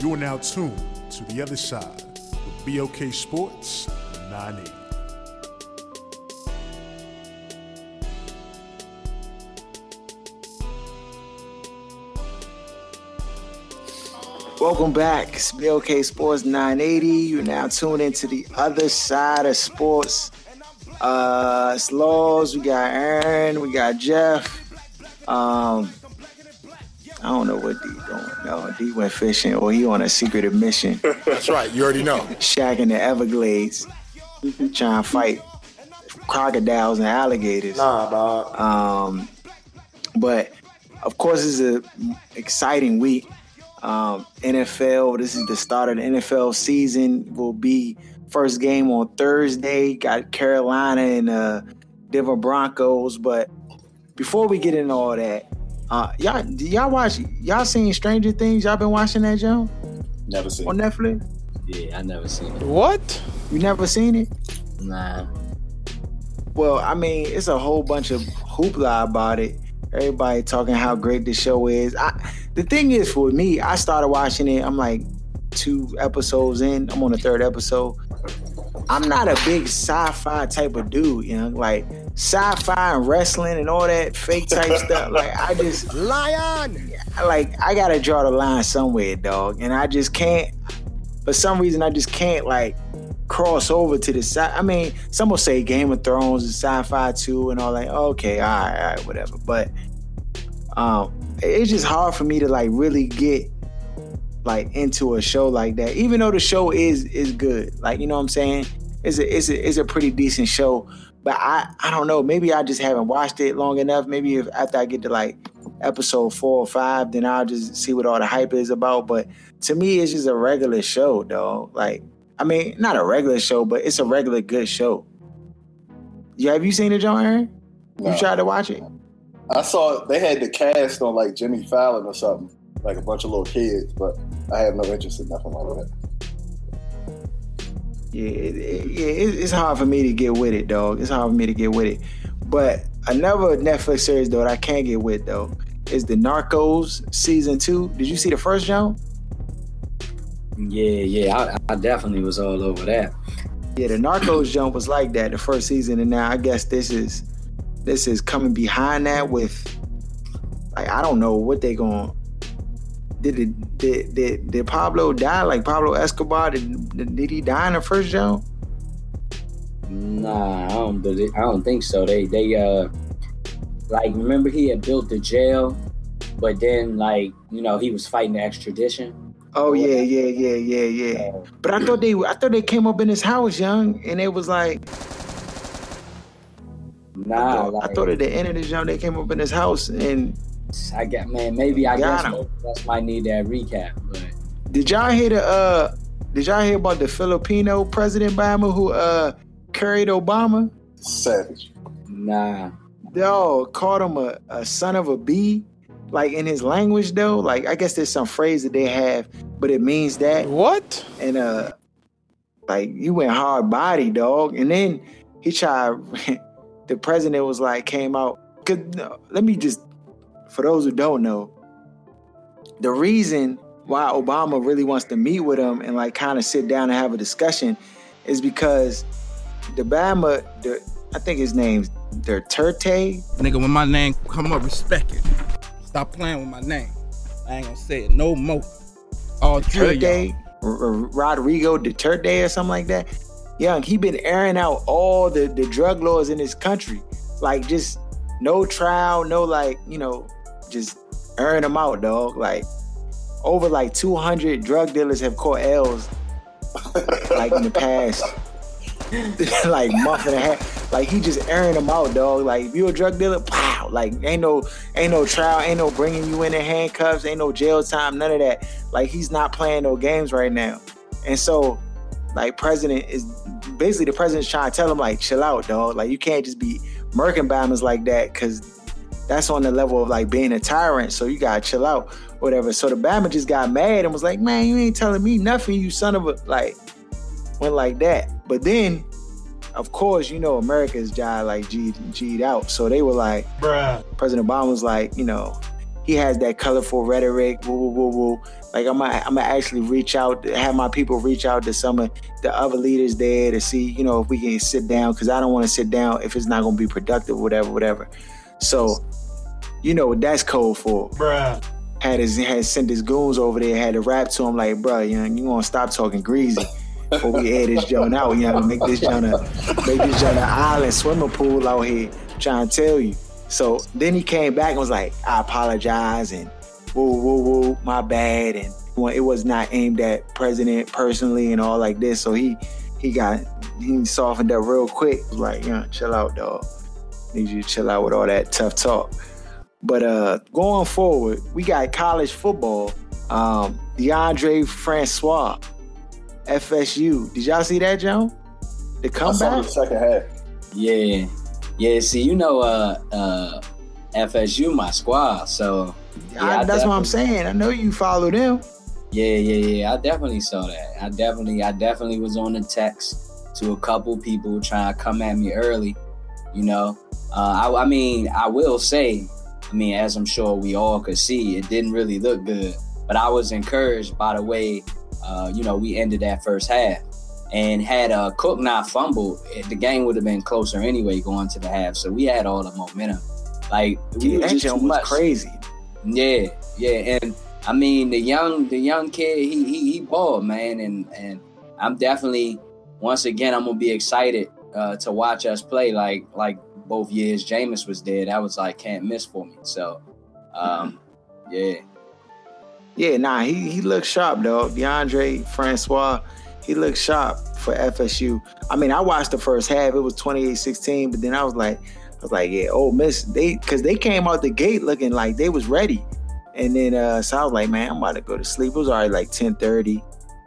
You are now tuned to the other side with BLK Sports 980. Welcome back. It's BLK Sports 980. You're now tuned into the other side of sports. Uh, it's Laws. We got Aaron. We got Jeff. Um, I don't know what D No, went fishing or he on a secretive mission. That's right. You already know. Shack in the Everglades, trying to fight crocodiles and alligators. Nah, dog. Um, but of course, it's an exciting week. Um, NFL, this is the start of the NFL season. Will be first game on Thursday. Got Carolina and uh, Denver Broncos. But before we get into all that, uh, y'all, y'all watch, y'all seen Stranger Things? Y'all been watching that, Joe, Never seen. on Netflix? Yeah, I never seen it. What? You never seen it? Nah. Well, I mean, it's a whole bunch of hoopla about it. Everybody talking how great the show is. I, the thing is, for me, I started watching it. I'm like two episodes in. I'm on the third episode. I'm not a big sci-fi type of dude, you know, like sci-fi and wrestling and all that fake type stuff. Like I just Lion! like I gotta draw the line somewhere, dog. And I just can't. For some reason, I just can't like cross over to the side. I mean, some will say Game of Thrones is sci-fi too, and all like, okay, all right, all right, whatever. But um, it's just hard for me to like really get like into a show like that, even though the show is is good. Like, you know what I'm saying? It's a it's a it's a pretty decent show. But I I don't know. Maybe I just haven't watched it long enough. Maybe if after I get to like episode four or five, then I'll just see what all the hype is about. But to me, it's just a regular show, though. Like, I mean, not a regular show, but it's a regular good show. Yeah, have you seen it, John Aaron? You tried to watch it? I saw they had the cast on like Jimmy Fallon or something, like a bunch of little kids, but I have no interest in nothing like that. Yeah, it, it- it's hard for me to get with it, dog. It's hard for me to get with it. But another Netflix series though that I can't get with though is the Narcos season two. Did you see the first John? Yeah, yeah, I, I definitely was all over that. Yeah, the Narcos jump was like that the first season, and now I guess this is this is coming behind that with like I don't know what they going. Did it did, did did Pablo die like Pablo Escobar? Did, did he die in the first jump? Nah, I don't believe, I don't think so. They they uh like remember he had built the jail, but then like, you know, he was fighting the extradition. Oh yeah, yeah, yeah, yeah, yeah. But I thought they I thought they came up in his house young, and it was like I Nah, thought, like, I thought at the end of this young they came up in his house, and I got man, maybe I Got guess him. both us might need that recap, but did y'all hear the uh did y'all hear about the Filipino president Obama who uh carried Obama? Savage. nah. Yo, called him a, a son of a bee. Like in his language though, like I guess there's some phrase that they have, but it means that. What? And uh like you went hard body, dog. And then he tried the president was like came out. Cause no, let me just for those who don't know, the reason why Obama really wants to meet with him and like kind of sit down and have a discussion is because the Bama, the I think his name's Duterte, Nigga, when my name come up, respect it. Stop playing with my name. I ain't gonna say it no more. All three. Duterte, Rodrigo Duterte or something like that. Young, he been airing out all the, the drug laws in this country. Like just no trial, no like, you know, just airing them out, dog. Like over like 200 drug dealers have caught L's like in the past like month and a half. Like he just airing them out, dog. Like if you a drug dealer, pow. Like ain't no ain't no trial, ain't no bringing you in in handcuffs, ain't no jail time, none of that. Like he's not playing no games right now. And so, like president is basically the president's trying to tell him like chill out, dog. Like you can't just be murking Bammers like that because that's on the level of like being a tyrant. So you gotta chill out, whatever. So the Bama just got mad and was like, man, you ain't telling me nothing, you son of a like went like that. But then, of course, you know America's job like G'd, G'd out. So they were like, Bruh. President Obama was like, you know, he has that colorful rhetoric. Woo, woo, woo, woo. Like I'm gonna, I'm gonna actually reach out, have my people reach out to some of the other leaders there to see, you know, if we can sit down because I don't want to sit down if it's not gonna be productive, whatever, whatever. So, you know what that's code for. Bruh. Had his had sent his goons over there, had to rap to him like, bro, you know, you gonna stop talking greasy before we air this joint out, you know, make this joint a make this joint an island swimming pool out here, trying to tell you. So then he came back and was like, I apologize and woo woo woo, my bad. And when it was not aimed at president personally and all like this. So he he got he softened up real quick. Was like, yeah, chill out, dog. Need you to chill out with all that tough talk. But uh going forward, we got college football. Um, Deondre Francois, FSU. Did y'all see that, Joe? The I saw comeback? the second half. Yeah, yeah. See, you know, uh, uh, FSU my squad, so yeah, I- I that's what I'm saying. I know you follow them. Yeah, yeah, yeah. I definitely saw that. I definitely, I definitely was on the text to a couple people trying to come at me early. You know, uh, I, I mean, I will say, I mean, as I'm sure we all could see, it didn't really look good. But I was encouraged by the way, uh, you know, we ended that first half. And had uh, Cook not fumbled, the game would have been closer anyway going to the half. So we had all the momentum. Like we Yeah, that just jump was much. crazy. Yeah, yeah, and I mean the young the young kid he he, he balled man, and and I'm definitely once again I'm gonna be excited uh, to watch us play like like both years Jameis was there. That was like can't miss for me. So, um, yeah, Yeah, nah, he he looked sharp, though. Deondre Francois, he looked sharp for FSU. I mean, I watched the first half. It was 28-16, but then I was like, I was like, yeah, Ole Miss, they because they came out the gate looking like they was ready. And then uh so I was like, man, I'm about to go to sleep. It was already like 10:30.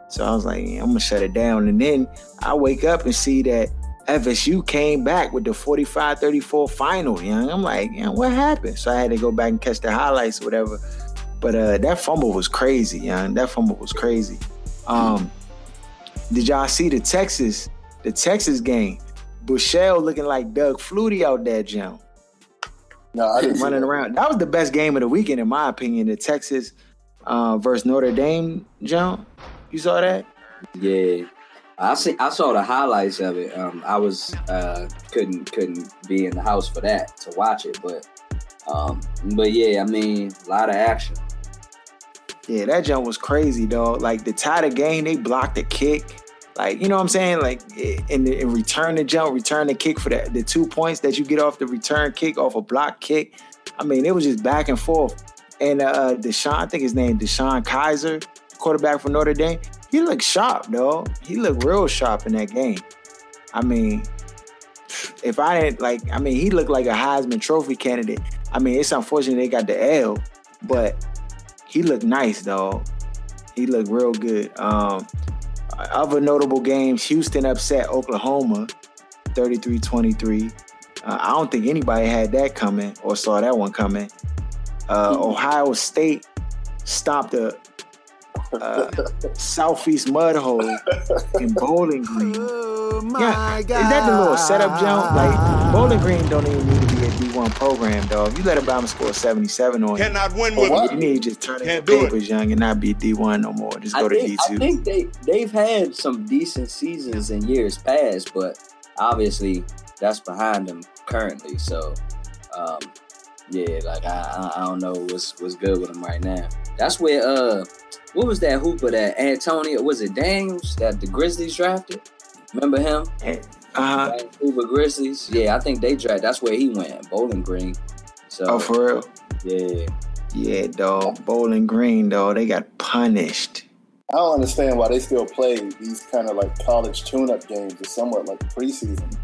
So I was like, yeah, I'm gonna shut it down. And then I wake up and see that FSU came back with the 45-34 final. You know, I'm like, yeah, what happened? So I had to go back and catch the highlights or whatever. But uh, that fumble was crazy, yeah. That fumble was crazy. Um, did y'all see the Texas, the Texas game? Buechele looking like Doug Flutie out there, Jim, No, I didn't running around. That was the best game of the weekend, in my opinion. The Texas uh, versus Notre Dame, Jim. You saw that? yeah. I see. I saw the highlights of it. Um, I was uh, couldn't couldn't be in the house for that to watch it, but um, but yeah, I mean, a lot of action. Yeah, that jump was crazy, dog. Like the tie the game, they blocked the kick. Like, you know what I'm saying? Like in, the, in return the jump, return the kick for the, the two points that you get off the return kick, off a block kick. I mean, it was just back and forth. And uh Deshaun, I think his name DeShone Kizer, quarterback for Notre Dame, he looked sharp, dog. He looked real sharp in that game. I mean, if I didn't like, I mean, he looked like a Heisman Trophy candidate. I mean, it's unfortunate they got the L, but he looked nice, dog. He looked real good. Um, other notable games: Houston upset Oklahoma, 33-23. Uh, I don't think anybody had that coming or saw that one coming. Uh, Ohio State stopped a uh, Southeast mud hole in Bowling Green. yeah, is that the little setup jump? Like Bowling Green don't even need to be a D1 program, dog. If you let Alabama score 77 on you, Cannot win For with what? me. you need to just turn in Can't your do it. papers, young, and not be D1 no more. Just go I to think, I D2. think they they've had some decent seasons in years past, but obviously that's behind them currently. So, um, yeah, like I, I I don't know what's what's good with them right now. That's where uh, what was that hooper that Antonio was it Daniels that the Grizzlies drafted? Remember him? Uh-huh. Hooper Grizzlies. Yeah, I think they drafted. That's where he went, Bowling Green. So Oh, for real? yeah, Yeah, dog. Bowling Green, dog. They got punished. I don't understand why they still play these kind of like college tune-up games. It's somewhat like preseason.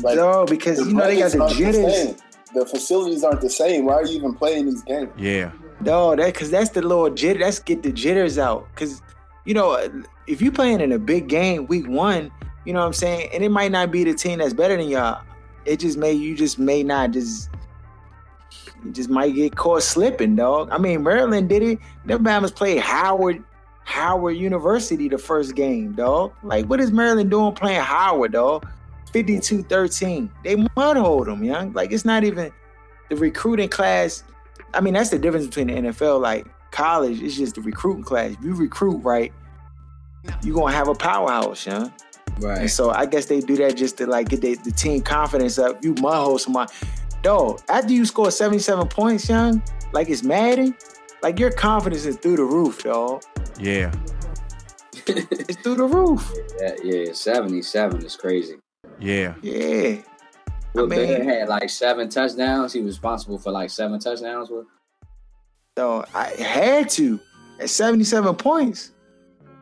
Like no, because you know they got the budgets jitters. same. The facilities aren't the same. Why are you even playing these games? Yeah. No, that because that's the little jitter. That's get the jitters out. Because you know, if you playing in a big game week one, you know what I'm saying, and it might not be the team that's better than y'all. It just may you just may not just just might get caught slipping, dog. I mean, Maryland did it. Them Bama's played Howard, Howard University the first game, dog. Like, what is Maryland doing playing Howard, dog? 52-13. They mudhold them, young. Like, it's not even the recruiting class I mean, that's the difference between the NFL. Like college, it's just the recruiting class. If you recruit right, you're gonna have a powerhouse, yeah. Right. And so I guess they do that just to like get the, the team confidence up. You mud somebody. Dog, after you score 77 points, young, like it's Madden, like your confidence is through the roof, dog. Yeah. It's through the roof. Yeah, yeah, 77 is crazy. Yeah. Yeah. Will mean- Bear had like seven touchdowns. He was responsible for like seven touchdowns. So I had to at 77 points.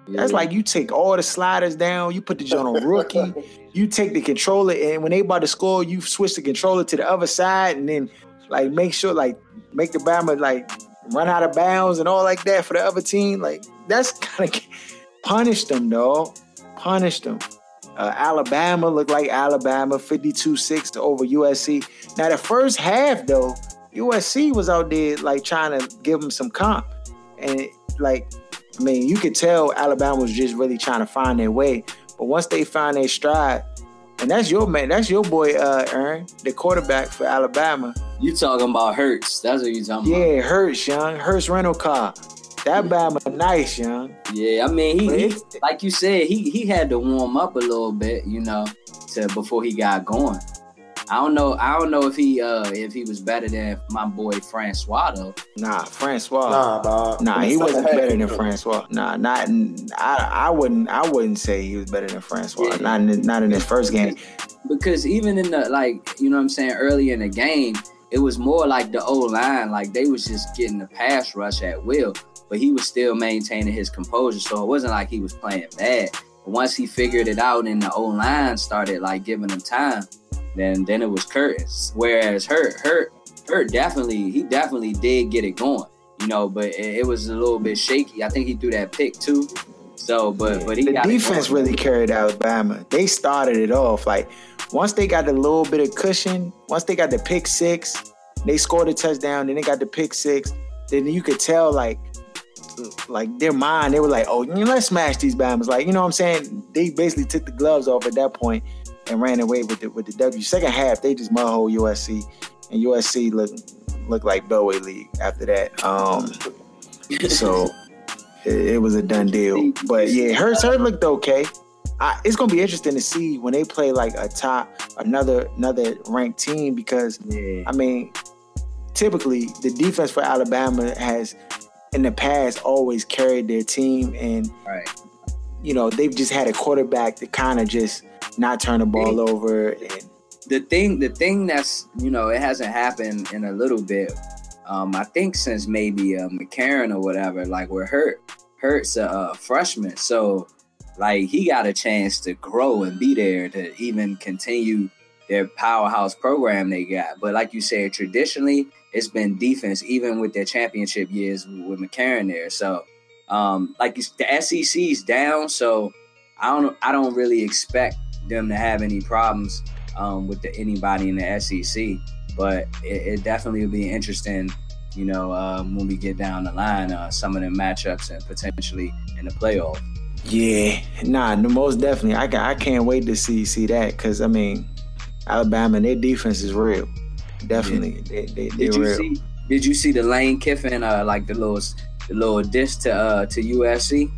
That's like you take all the sliders down, you put the joint on rookie, you take the controller, and when they about to score, you switch the controller to the other side, and then like make sure like make the Bama like run out of bounds and all like that for the other team. Like that's kind of punish them, dog. Punish them. Uh, Alabama looked like Alabama 52-6 over USC. Now the first half though, USC was out there like trying to give them some comp, and like I mean, you could tell Alabama was just really trying to find their way. But once they find their stride, and that's your man, that's your boy, uh, Aaron, the quarterback for Alabama. You talking about Hurts? That's what you talking Yeah, Hurts, young. Hurts rental car. That Bama nice, young. Yeah, I mean, he, he like you said, he he had to warm up a little bit, you know, to before he got going. I don't know. I don't know if he uh if he was better than my boy Francois though. Nah, Francois. Nah, dog. Nah, he wasn't better than Francois. Nah, not. I, I wouldn't. I wouldn't say he was better than Francois. Yeah. Not in, not in his first game. because even in the like you know what I'm saying early in the game, it was more like the old line, like they was just getting the pass rush at will, but he was still maintaining his composure. So it wasn't like he was playing bad. But once he figured it out and the O line started like giving him time, then then it was Curtis. Whereas Hurt Hurt Hurt definitely he definitely did get it going, you know, but it, it was a little bit shaky. I think he threw that pick too. So, but but he the defense really carried Alabama. They started it off like once they got a little bit of cushion, once they got the pick six, they scored a touchdown. Then they got the pick six. Then you could tell like like their mind, they were like, oh, you know, let's smash these Bama's. Like you know what I'm saying? They basically took the gloves off at that point and ran away with the with the W. Second half, they just mudhole USC, and USC looked looked like Beltway League after that. Um, so it, it was a done deal. But yeah, Hurts Hurt looked okay. I, it's gonna be interesting to see when they play like a top another another ranked team because yeah. I mean, typically the defense for Alabama has in the past always carried their team, and Right. you know they've just had a quarterback to kind of just not turn the ball over. And the thing the thing that's you know it hasn't happened in a little bit um i think since maybe uh, mccarron or whatever like we're hurt hurts a uh, freshman so like he got a chance to grow and be there to even continue their powerhouse program they got but like you said traditionally it's been defense even with their championship years with mccarron there so um like the sec's down so i don't i don't really expect them to have any problems um, with the, anybody in the SEC. But it, it definitely will be interesting, you know, um, when we get down the line, uh, some of the matchups and potentially in the playoff. yeah, nah, most definitely. I I can't wait to see see that because I mean, Alabama their defense is real. Definitely, they they they're Did you real. see? Did you see the Lane Kiffin uh, like the little the little diss to uh, to USC?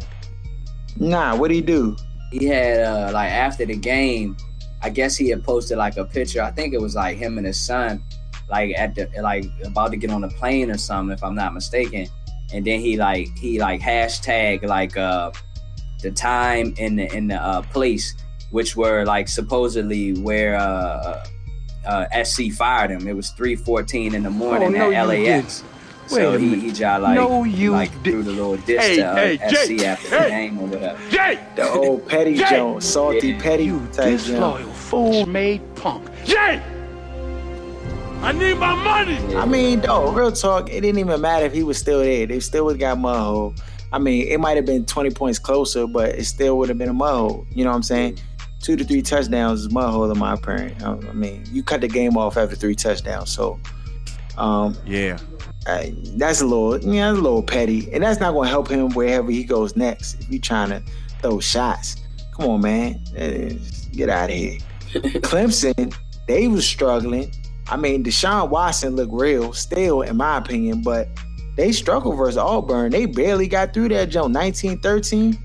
Nah, what did he do? He had uh, like after the game, I guess he had posted like a picture. I think it was like him and his son, like at the like about to get on a plane or something, if I'm not mistaken. And then he like he like hashtag like uh the time and the in the uh, place, which were like supposedly where uh, uh, SC fired him. It was three fourteen in the morning Oh, no, at LAX. So Wait a he minute. he just like No, you like did- threw the little diss Hey, to uh, hey, SC Jake, after the hey. game or whatever. Jay! The old petty Jay! Jones, salty Yeah. petty You type Jones. disloyal fool made punk. Jay! I need my money! I mean, though, real talk, it didn't even matter if he was still there. They still would have got mudhole. I mean, it might have been 20 points closer, but it still would have been a mudhole. You know what I'm saying? Two to three touchdowns is mudhole in my opinion. I I mean, you cut the game off after three touchdowns. So, um, Yeah. I, that's a little, yeah, that's a little petty. And that's not going to help him wherever he goes next. If you trying to throw shots, come on, man. Get out of here. Clemson, they was struggling. I mean, Deshaun Watson looked real still, in my opinion, but they struggled versus Auburn. They barely got through that jump 19-13.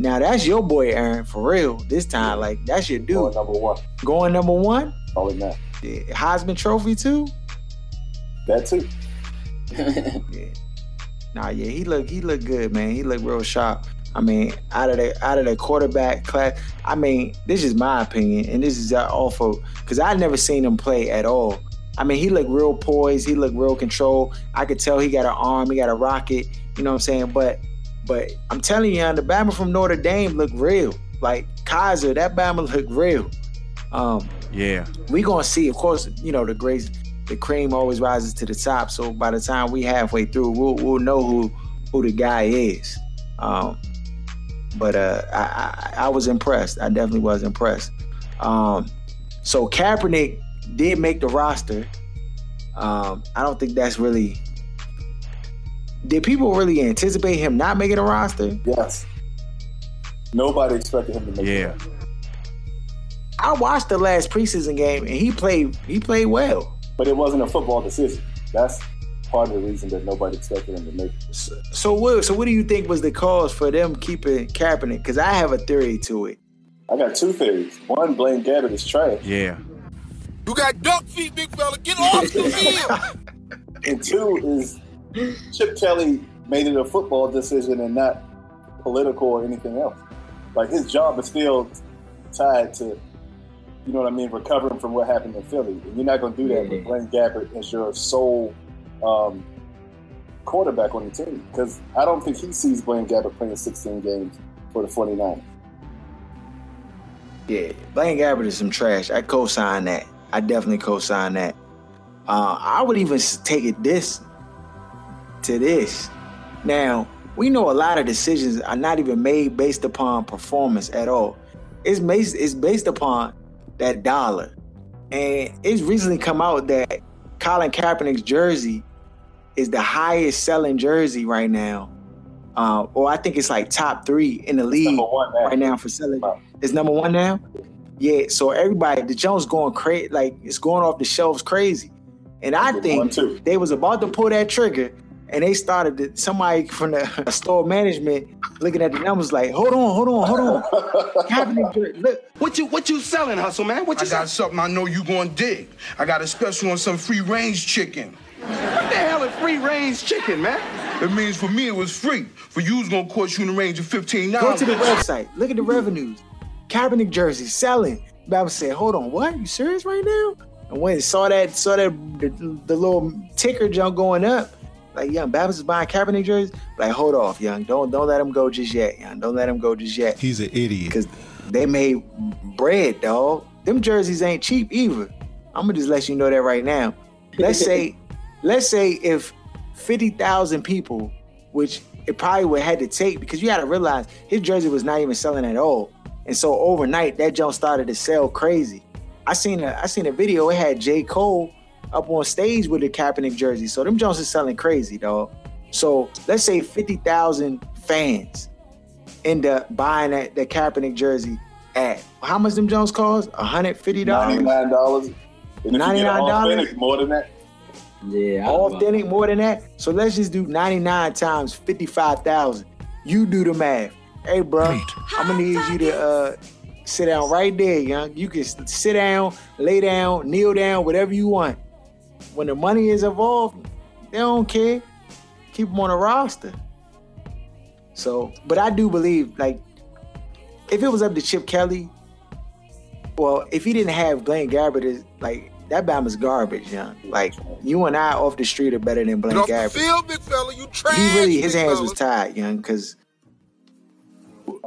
Now that's your boy Aaron for real this time. Like that's your dude. Going number one. Going number one. In. Yeah. Heisman Trophy too. That too. yeah. Nah, yeah, he look he look good, man. He look real sharp. I mean, out of the out of the quarterback class, I mean, this is my opinion, and this is uh, awful because I never seen him play at all. I mean, he looked real poised, he looked real control. I could tell he got an arm, he got a rocket. You know what I'm saying? But but I'm telling you, the Bama from Notre Dame looked real. Like Kizer, that Bama looked real. Um, yeah. We gonna see, of course, you know, the great the cream always rises to the top. So by the time we halfway through, we'll we'll know who who the guy is. Um, but uh, I, I, I was impressed. I definitely was impressed. Um, so Kaepernick did make the roster. Um, I don't think that's really did people really anticipate him not making a roster? Yes. Nobody expected him to make yeah. it. I watched the last preseason game and he played he played well. But it wasn't a football decision. That's part of the reason that nobody expected him to make it. So, so what so what do you think was the cause for them keeping Kaepernick? Because I have a theory to it. I got two theories. One, Blaine Gabbert is trash. Yeah. You got duck feet, big fella. Get off the field. And two is Chip Kelly made it a football decision and not political or anything else. Like his job is still tied to, you know what I mean, recovering from what happened in Philly. And you're not going to do that with Blaine Gabbert as your sole um, quarterback on the team. Because I don't think he sees Blaine Gabbert playing 16 games for the 49ers. Yeah, Blaine Gabbert is some trash. I co-sign that. I definitely co-sign that. Uh, I would even take it this to this. Now, we know a lot of decisions are not even made based upon performance at all. It's based it's based upon that dollar. And it's recently come out that Colin Kaepernick's jersey is the highest selling jersey right now. Uh, or I think it's like top three in the league now. right now for selling. Wow. It's number one now. Yeah, so everybody, the Jones going crazy, like it's going off the shelves crazy. And I Number one, too. think they was about to pull that trigger, and they started. To, somebody from the store management looking at the numbers like, "Hold on, hold on, hold on." Kaepernick, look, What you what you selling, hustle man? What you I you got selling? something I know you gonna dig. I got a special on some free range chicken. What the hell is free range chicken, man? It means for me it was free. For you, it's gonna cost you in the range of fifteen dollars. go to the website. Look at the revenues. Kaepernick jersey selling. Bama said, "Hold on, what? You serious right now?" And when they saw that, saw that the, the little ticker jump going up, like young Babs is buying Kaepernick jerseys. Like, hold off, young. Don't don't let him go just yet, young. Don't let him go just yet. He's an idiot. because they made bread, dog. Them jerseys ain't cheap either. I'm gonna just let you know that right now. Let's say, let's say if fifty thousand people, which it probably would had to take, because you got to realize his jersey was not even selling at all, and so overnight that jump started to sell crazy. I seen a I seen a video. It had J Cole up on stage with the Kaepernick jersey, so them Jones is selling crazy, dog. So let's say fifty thousand fans end up buying that, that Kaepernick jersey at how much them Jones cost? hundred fifty dollars. Ninety-nine dollars. And if you $99? more than that. Yeah. I All love- authentic more than that. So let's just do ninety nine times fifty five thousand. You do the math. Hey, bro, I'm gonna need you to uh, sit down right there, young. You can sit down, lay down, kneel down, whatever you want. When the money is involved, they don't care. Keep them on a roster. So, but I do believe, like, if it was up to Chip Kelly, well, if he didn't have Blaine Gabbert, is like that Bama's garbage, young. Like you and I off the street are better than Blaine Get off the Gabbert. field, big fella. You trash. He really his hands fella. was tied, young, because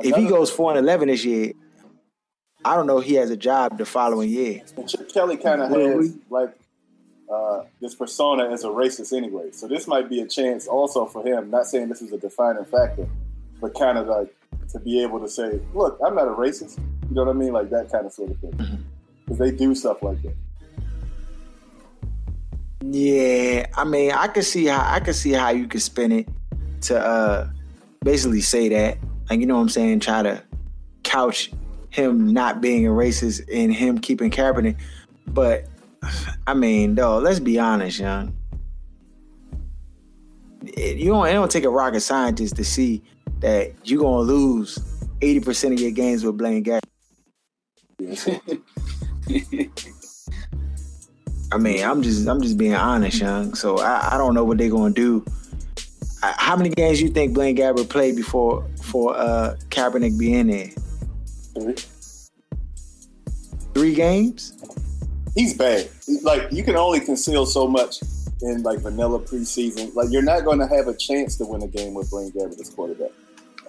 if he goes four and eleven this year, I don't know if he has a job the following year. Chip Kelly kind of has like uh, this persona as a racist anyway. So this might be a chance also for him. Not saying this is a defining factor, but kind of like to be able to say, "Look, I'm not a racist." You know what I mean? Like that kind of sort of thing. Because they do stuff like that. Yeah, I mean, I can see how I can see how you could spin it to uh basically say that, like you know what I'm saying, try to couch him not being a racist and him keeping Kaepernick. But I mean, though, let's be honest, young. It, you don't. It don't take a rocket scientist to see that you're gonna lose eighty percent of your games with Blaine Gabbert. I mean, I'm just I'm just being honest, young. So I, I don't know what they're gonna do. I, how many games you think Blaine Gabbert played before for uh Kaepernick being there? Three. Three games? He's bad. Like you can only conceal so much in like vanilla preseason. Like you're not going to have a chance to win a game with Blaine Gabbert as quarterback.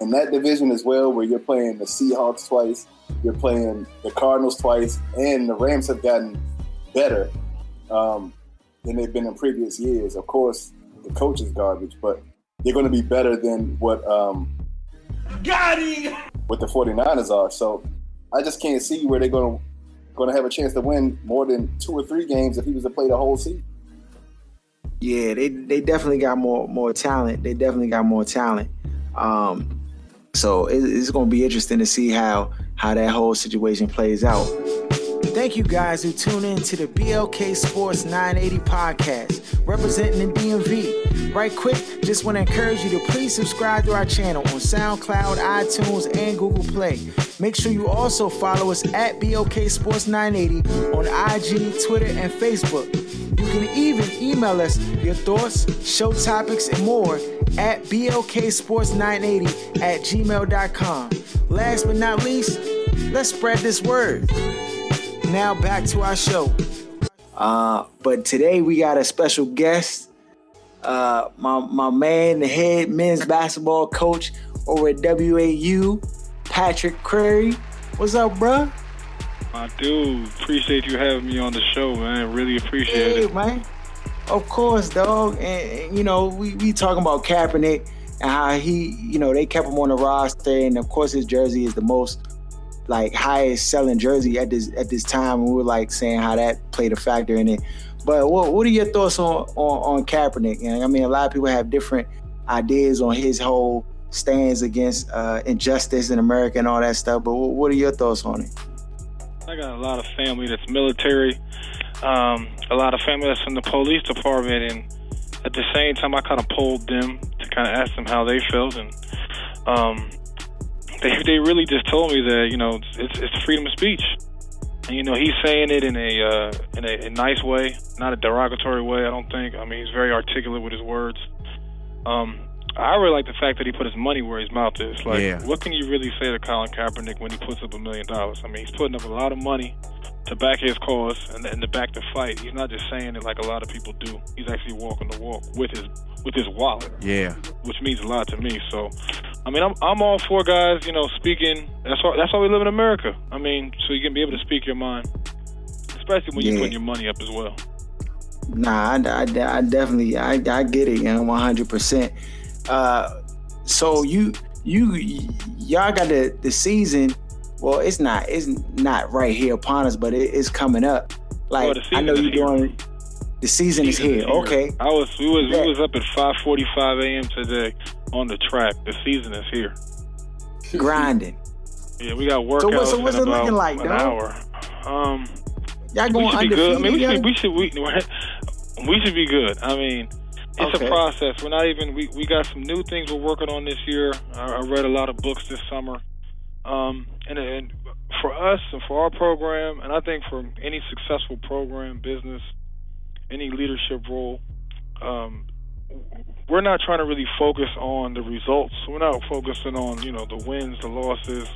And that division as well, where you're playing the Seahawks twice, you're playing the Cardinals twice, and the Rams have gotten better um, than they've been in previous years. Of course, the coach is garbage, but they're going to be better than what um, what the 49ers are. So I just can't see where they're going to going to have a chance to win more than two or three games if he was to play the whole season. Yeah, they they definitely got more more talent. They definitely got more talent. Um, so it, it's going to be interesting to see how how that whole situation plays out. Thank you guys who tune in to the BLK Sports 980 podcast, representing the DMV. Right quick, just want to encourage you to please subscribe to our channel on SoundCloud, iTunes, and Google Play. Make sure you also follow us at BLK Sports 980 on IG, Twitter, and Facebook. You can even email us your thoughts, show topics, and more at blksports980 at gmail.com. Last but not least, let's spread this word. Now back to our show. Uh, but today we got a special guest. Uh, my my man, the head men's basketball coach over at WAU, Patrick Curry. What's up, bro? I do appreciate you having me on the show, man. Really appreciate Hey, it. man. Of course, dog. And, and, you know, we, we talking about Kaepernick and how he, you know, they kept him on the roster, and of course his jersey is the most like highest selling jersey at this at this time. And we were like saying how that played a factor in it. But what what are your thoughts on on, on Kaepernick? And I mean, a lot of people have different ideas on his whole stands against uh, injustice in America and all that stuff. But what, are your thoughts on it? I got a lot of family that's military, um, a lot of family that's in the police department, and at the same time, I kind of polled them to kind of ask them how they felt, and um, they they really just told me that you know it's it's freedom of speech, and you know he's saying it in a uh, in a, a nice way, not a derogatory way. I don't think. I mean, he's very articulate with his words. Um, I really like the fact that he put his money where his mouth is. Like, Yeah. what can you really say to Colin Kaepernick when he puts up a million dollars? I mean, he's putting up a lot of money to back his cause and, and to back the fight. He's not just saying it like a lot of people do. He's actually walking the walk with his with his wallet, Yeah. which means a lot to me. So, I mean, I'm I'm all for guys, you know, speaking. That's why that's why we live in America. I mean, so you can be able to speak your mind, especially when Yeah. you're putting your money up as well. Nah, I, I, I definitely, I, I get it, you know, one hundred percent. Uh, so you, you, y'all got the the season. Well, it's not, it's not right here upon us, but it, it's coming up. Like Well, I know you're doing. The season, is Season here. Okay, I was we was Yeah. we was up at 5:45 a.m. today on the track. The season is here. grinding. Yeah, we got workouts So what- so what's it looking like, an dog? hour. Um, Y'all we going should be good. I mean, we should we should we, we should be good. I mean, it's Okay. a process. We're not even we we got some new things we're working on this year. I, I read a lot of books this summer. Um, and, and for us and for our program, and I think for any successful program, business, any leadership role, um, we're not trying to really focus on the results. We're not focusing on you know the wins, the losses,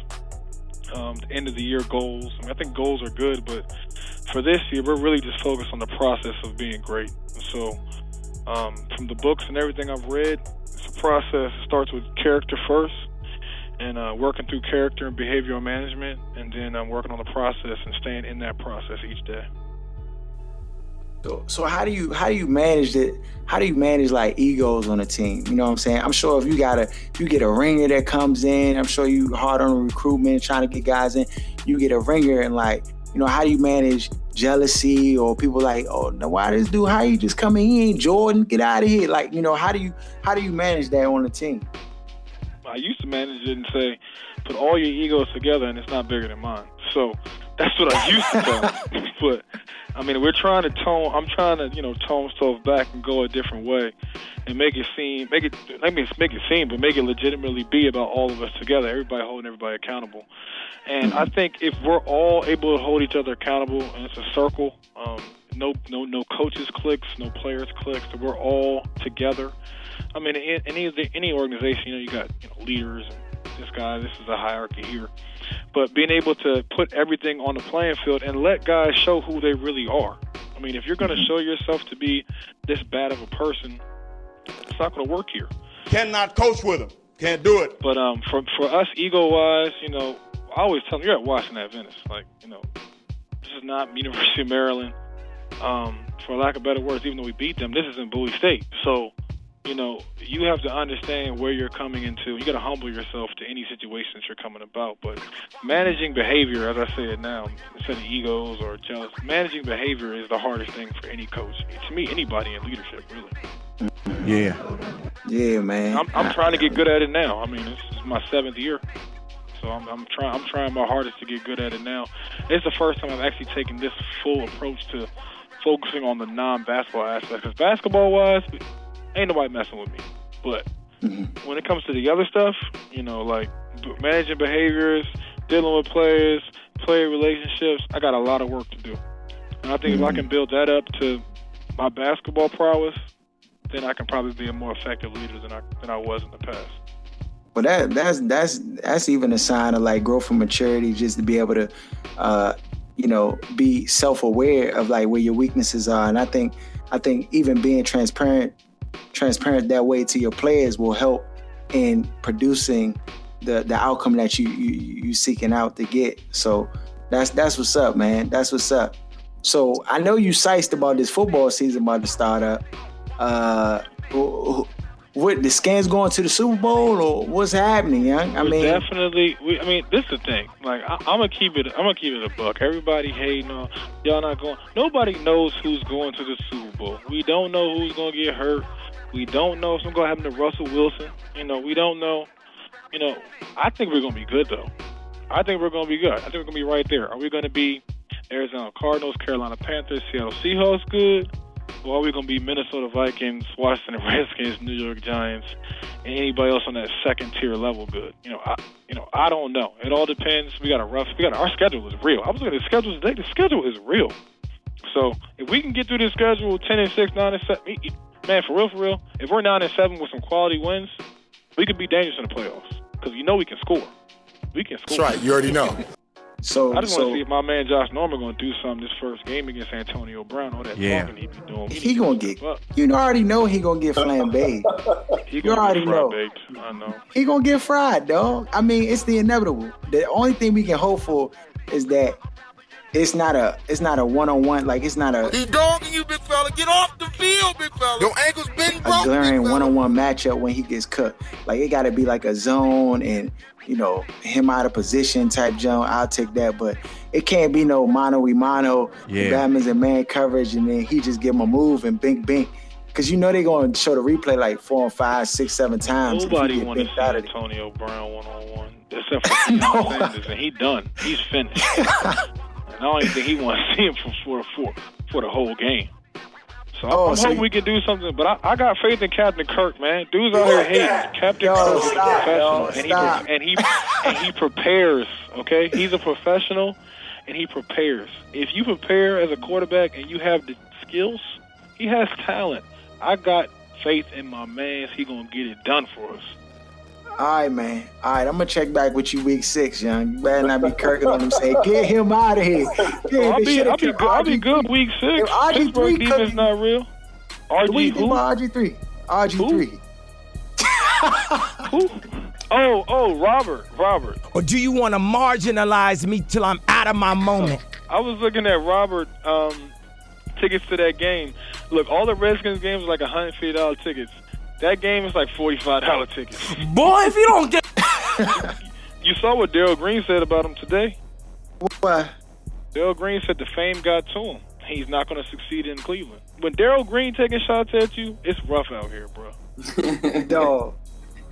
um, the end of the year goals. I mean, I think goals are good, but for this year, we're really just focused on the process of being great. So, um, from the books and everything I've read, it's a process. It starts with character first, and uh, working through character and behavioral management, and then I'm working on the process and staying in that process each day. So, so how do you how do you manage it? How do you manage like egos on a team? You know what I'm saying? I'm sure if you got a you get a ringer that comes in, I'm sure you hard on recruitment, trying to get guys in. You get a ringer and like, you know, how do you manage jealousy or people like, oh, now why this dude? How you just coming? He ain't Jordan. Get out of here. Like, you know, how do you how do you manage that on the team? I used to manage it and say, put all your egos together and it's not bigger than mine. So That's what I used to tell. but I mean, we're trying to tone. I'm trying to, you know, tone stuff back and go a different way, and make it seem, make it, I mean, make it seem, but make it legitimately be about all of us together. Everybody holding everybody accountable. And I think if we're all able to hold each other accountable, and it's a circle, um, no, no, no coaches clicks, no players clicks, we're all together. I mean, any any organization, you know, you got you know leaders. And this guy, this is a hierarchy here. But being able to put everything on the playing field and let guys show who they really are. I mean, if you're going to show yourself to be this bad of a person, it's not going to work here. Cannot coach with him. Can't do it. But um, for for us, ego wise, you know, I always tell them you're at Washington Adventist. Like, you know, this is not University of Maryland. Um, for lack of better words, even though we beat them, this is in Bowie State. So you know, you have to understand where you're coming into. You got to humble yourself to any situation that you're coming about. But managing behavior, as I say it now, instead of egos or jealous, managing behavior is the hardest thing for any coach. To me, anybody in leadership, really. Yeah. Yeah, man. I'm, I'm trying to get good at it now. I mean, this is my seventh year. So I'm, I'm trying. I'm trying my hardest to get good at it now. It's the first time I've actually taken this full approach to focusing on the non-basketball aspect. Because basketball-wise, ain't nobody messing with me. But mm-hmm. when it comes to the other stuff, you know, like managing behaviors, dealing with players, player relationships, I got a lot of work to do. And I think mm-hmm. if I can build that up to my basketball prowess, then I can probably be a more effective leader than I than I was in the past. Well, that that's that's that's even a sign of like growth and maturity, just to be able to, uh, you know, be self aware of like where your weaknesses are. And I think I think even being transparent transparent that way to your players will help in producing the the outcome that you you you seeking out to get. So that's that's what's up, man. That's what's up. So I know you sized about this football season about to start up. Uh, what the Skins going to the Super Bowl or what's happening, young? I mean, definitely. We, I mean, this is the thing. Like, I, am gonna keep it. I'm gonna keep it a buck. Everybody hating on y'all not going. Nobody knows who's going to the Super Bowl. We don't know who's gonna get hurt. We don't know if something's gonna happen to Russell Wilson. You know, we don't know. You know, I think we're gonna be good though. I think we're gonna be good. I think we're gonna be right there. Are we gonna be Arizona Cardinals, Carolina Panthers, Seattle Seahawks good? Or are we gonna be Minnesota Vikings, Washington Redskins, New York Giants, and anybody else on that second tier level good? You know, I you know, I don't know. It all depends. We got a rough we got our schedule is real. I was looking at the schedule today, the schedule is real. So if we can get through this schedule ten and six, nine and seven man, for real, for real, if we're nine and seven with some quality wins, we could be dangerous in the playoffs because you know we can score. We can score. That's right. You already know. So I just so, want to see if my man Josh Norman going to do something this first game against Antonio Brown. All that yeah. talking he be doing. He, he gonna get. You already know he gonna get flambéed. he you already know. I know. He gonna get fried, dog. I mean, it's the inevitable. The only thing we can hope for is that it's not a it's not a one on one like it's not a he dogging you big fella. Get off the field big fella. Your ankles been broke a glaring one on one matchup when he gets cut. Like it got to be like a zone and you know him out of position type zone. I'll take that but it can't be no mano y mano. Yeah. Batman's in man coverage and then he just give him a move and bink bink. Because you know they're going to show the replay like four, five, six, seven times. Nobody want to see Antonio Brown one on one except for Sanders, and he done. He's finished. I don't even think he wants to see him for for for, for the whole game. So oh, I'm, I'm so hoping we can do something. But I, I got faith in Captain Kirk, man. Dude's out here hating. Captain yo, Kirk is a professional, yo, and he and he and he prepares. Okay, he's a professional, and he prepares. If you prepare as a quarterback and you have the skills, he has talent. I got faith in my man. He gonna get it done for us. All right, man. All right, I'm gonna check back with you week six, young. You better not be kirking on him. Say, get him out of here. Yeah, I'll, be, I'll, be, good, I'll be good week six. RG three defense not real. RG who? RG three. RG three. who? Oh, oh, Robert, Robert. Or do you want to marginalize me till I'm out of my moment? I was looking at Robert um, tickets to that game. Look, all the Redskins games are like $150 tickets. That game is like forty five dollar tickets. Boy, if you don't get, you saw what Darrell Green said about him today. What? Darrell Green said the fame got to him. He's not going to succeed in Cleveland. When Darrell Green taking shots at you, it's rough out here, bro. Dog.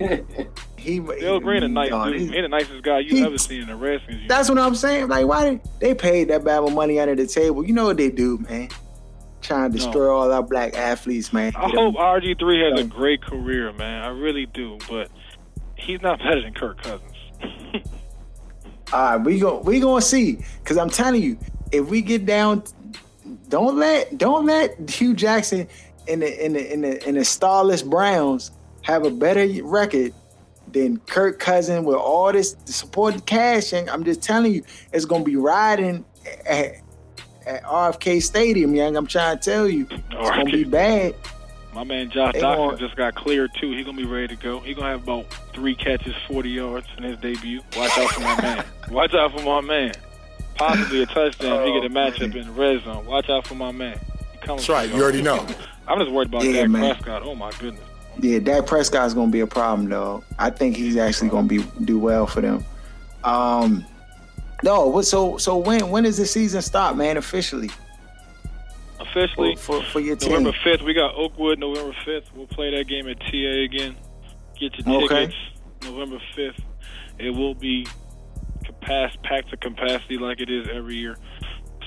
he Darrell Green a nice dog, dude. he- He the nicest guy you he- ever seen in the Redskins. You That's what I'm saying. Like, why did they paid that Bama money under the table? You know what they do, man. Trying to destroy all our black athletes, man. I Get 'em- hope RG3 has a great career, man. I really do, but he's not better than Kirk Cousins. All right, we go we gonna see. Cause I'm telling you, if we get down, don't let don't let Hue Jackson in the in the in the in the starless Browns have a better record than Kirk Cousin with all this supported cash. And I'm just telling you, it's gonna be riding at, at RFK Stadium, young. I'm trying to tell you, it's gonna be bad. My man Josh They Doctson just got cleared too. He's gonna be ready to go. He's gonna have about three catches, 40 yards in his debut. Watch out for my man. Watch out for my man. Possibly a touchdown. if he get a matchup in the red zone. Watch out for my man. He coming That's for right. y'all. You already know. I'm just worried about Yeah, Dak man. Prescott. Oh my goodness. Yeah, Dak Prescott's gonna be a problem though. I think he's actually gonna be do well for them. Um, no? So so when when does the season start, man? Officially Officially, for, for your team. November 5th, we got Oakwood November 5th. We'll play that game at TA again. Get your Okay. tickets November 5th. It will be capacity, packed to capacity like it is every year.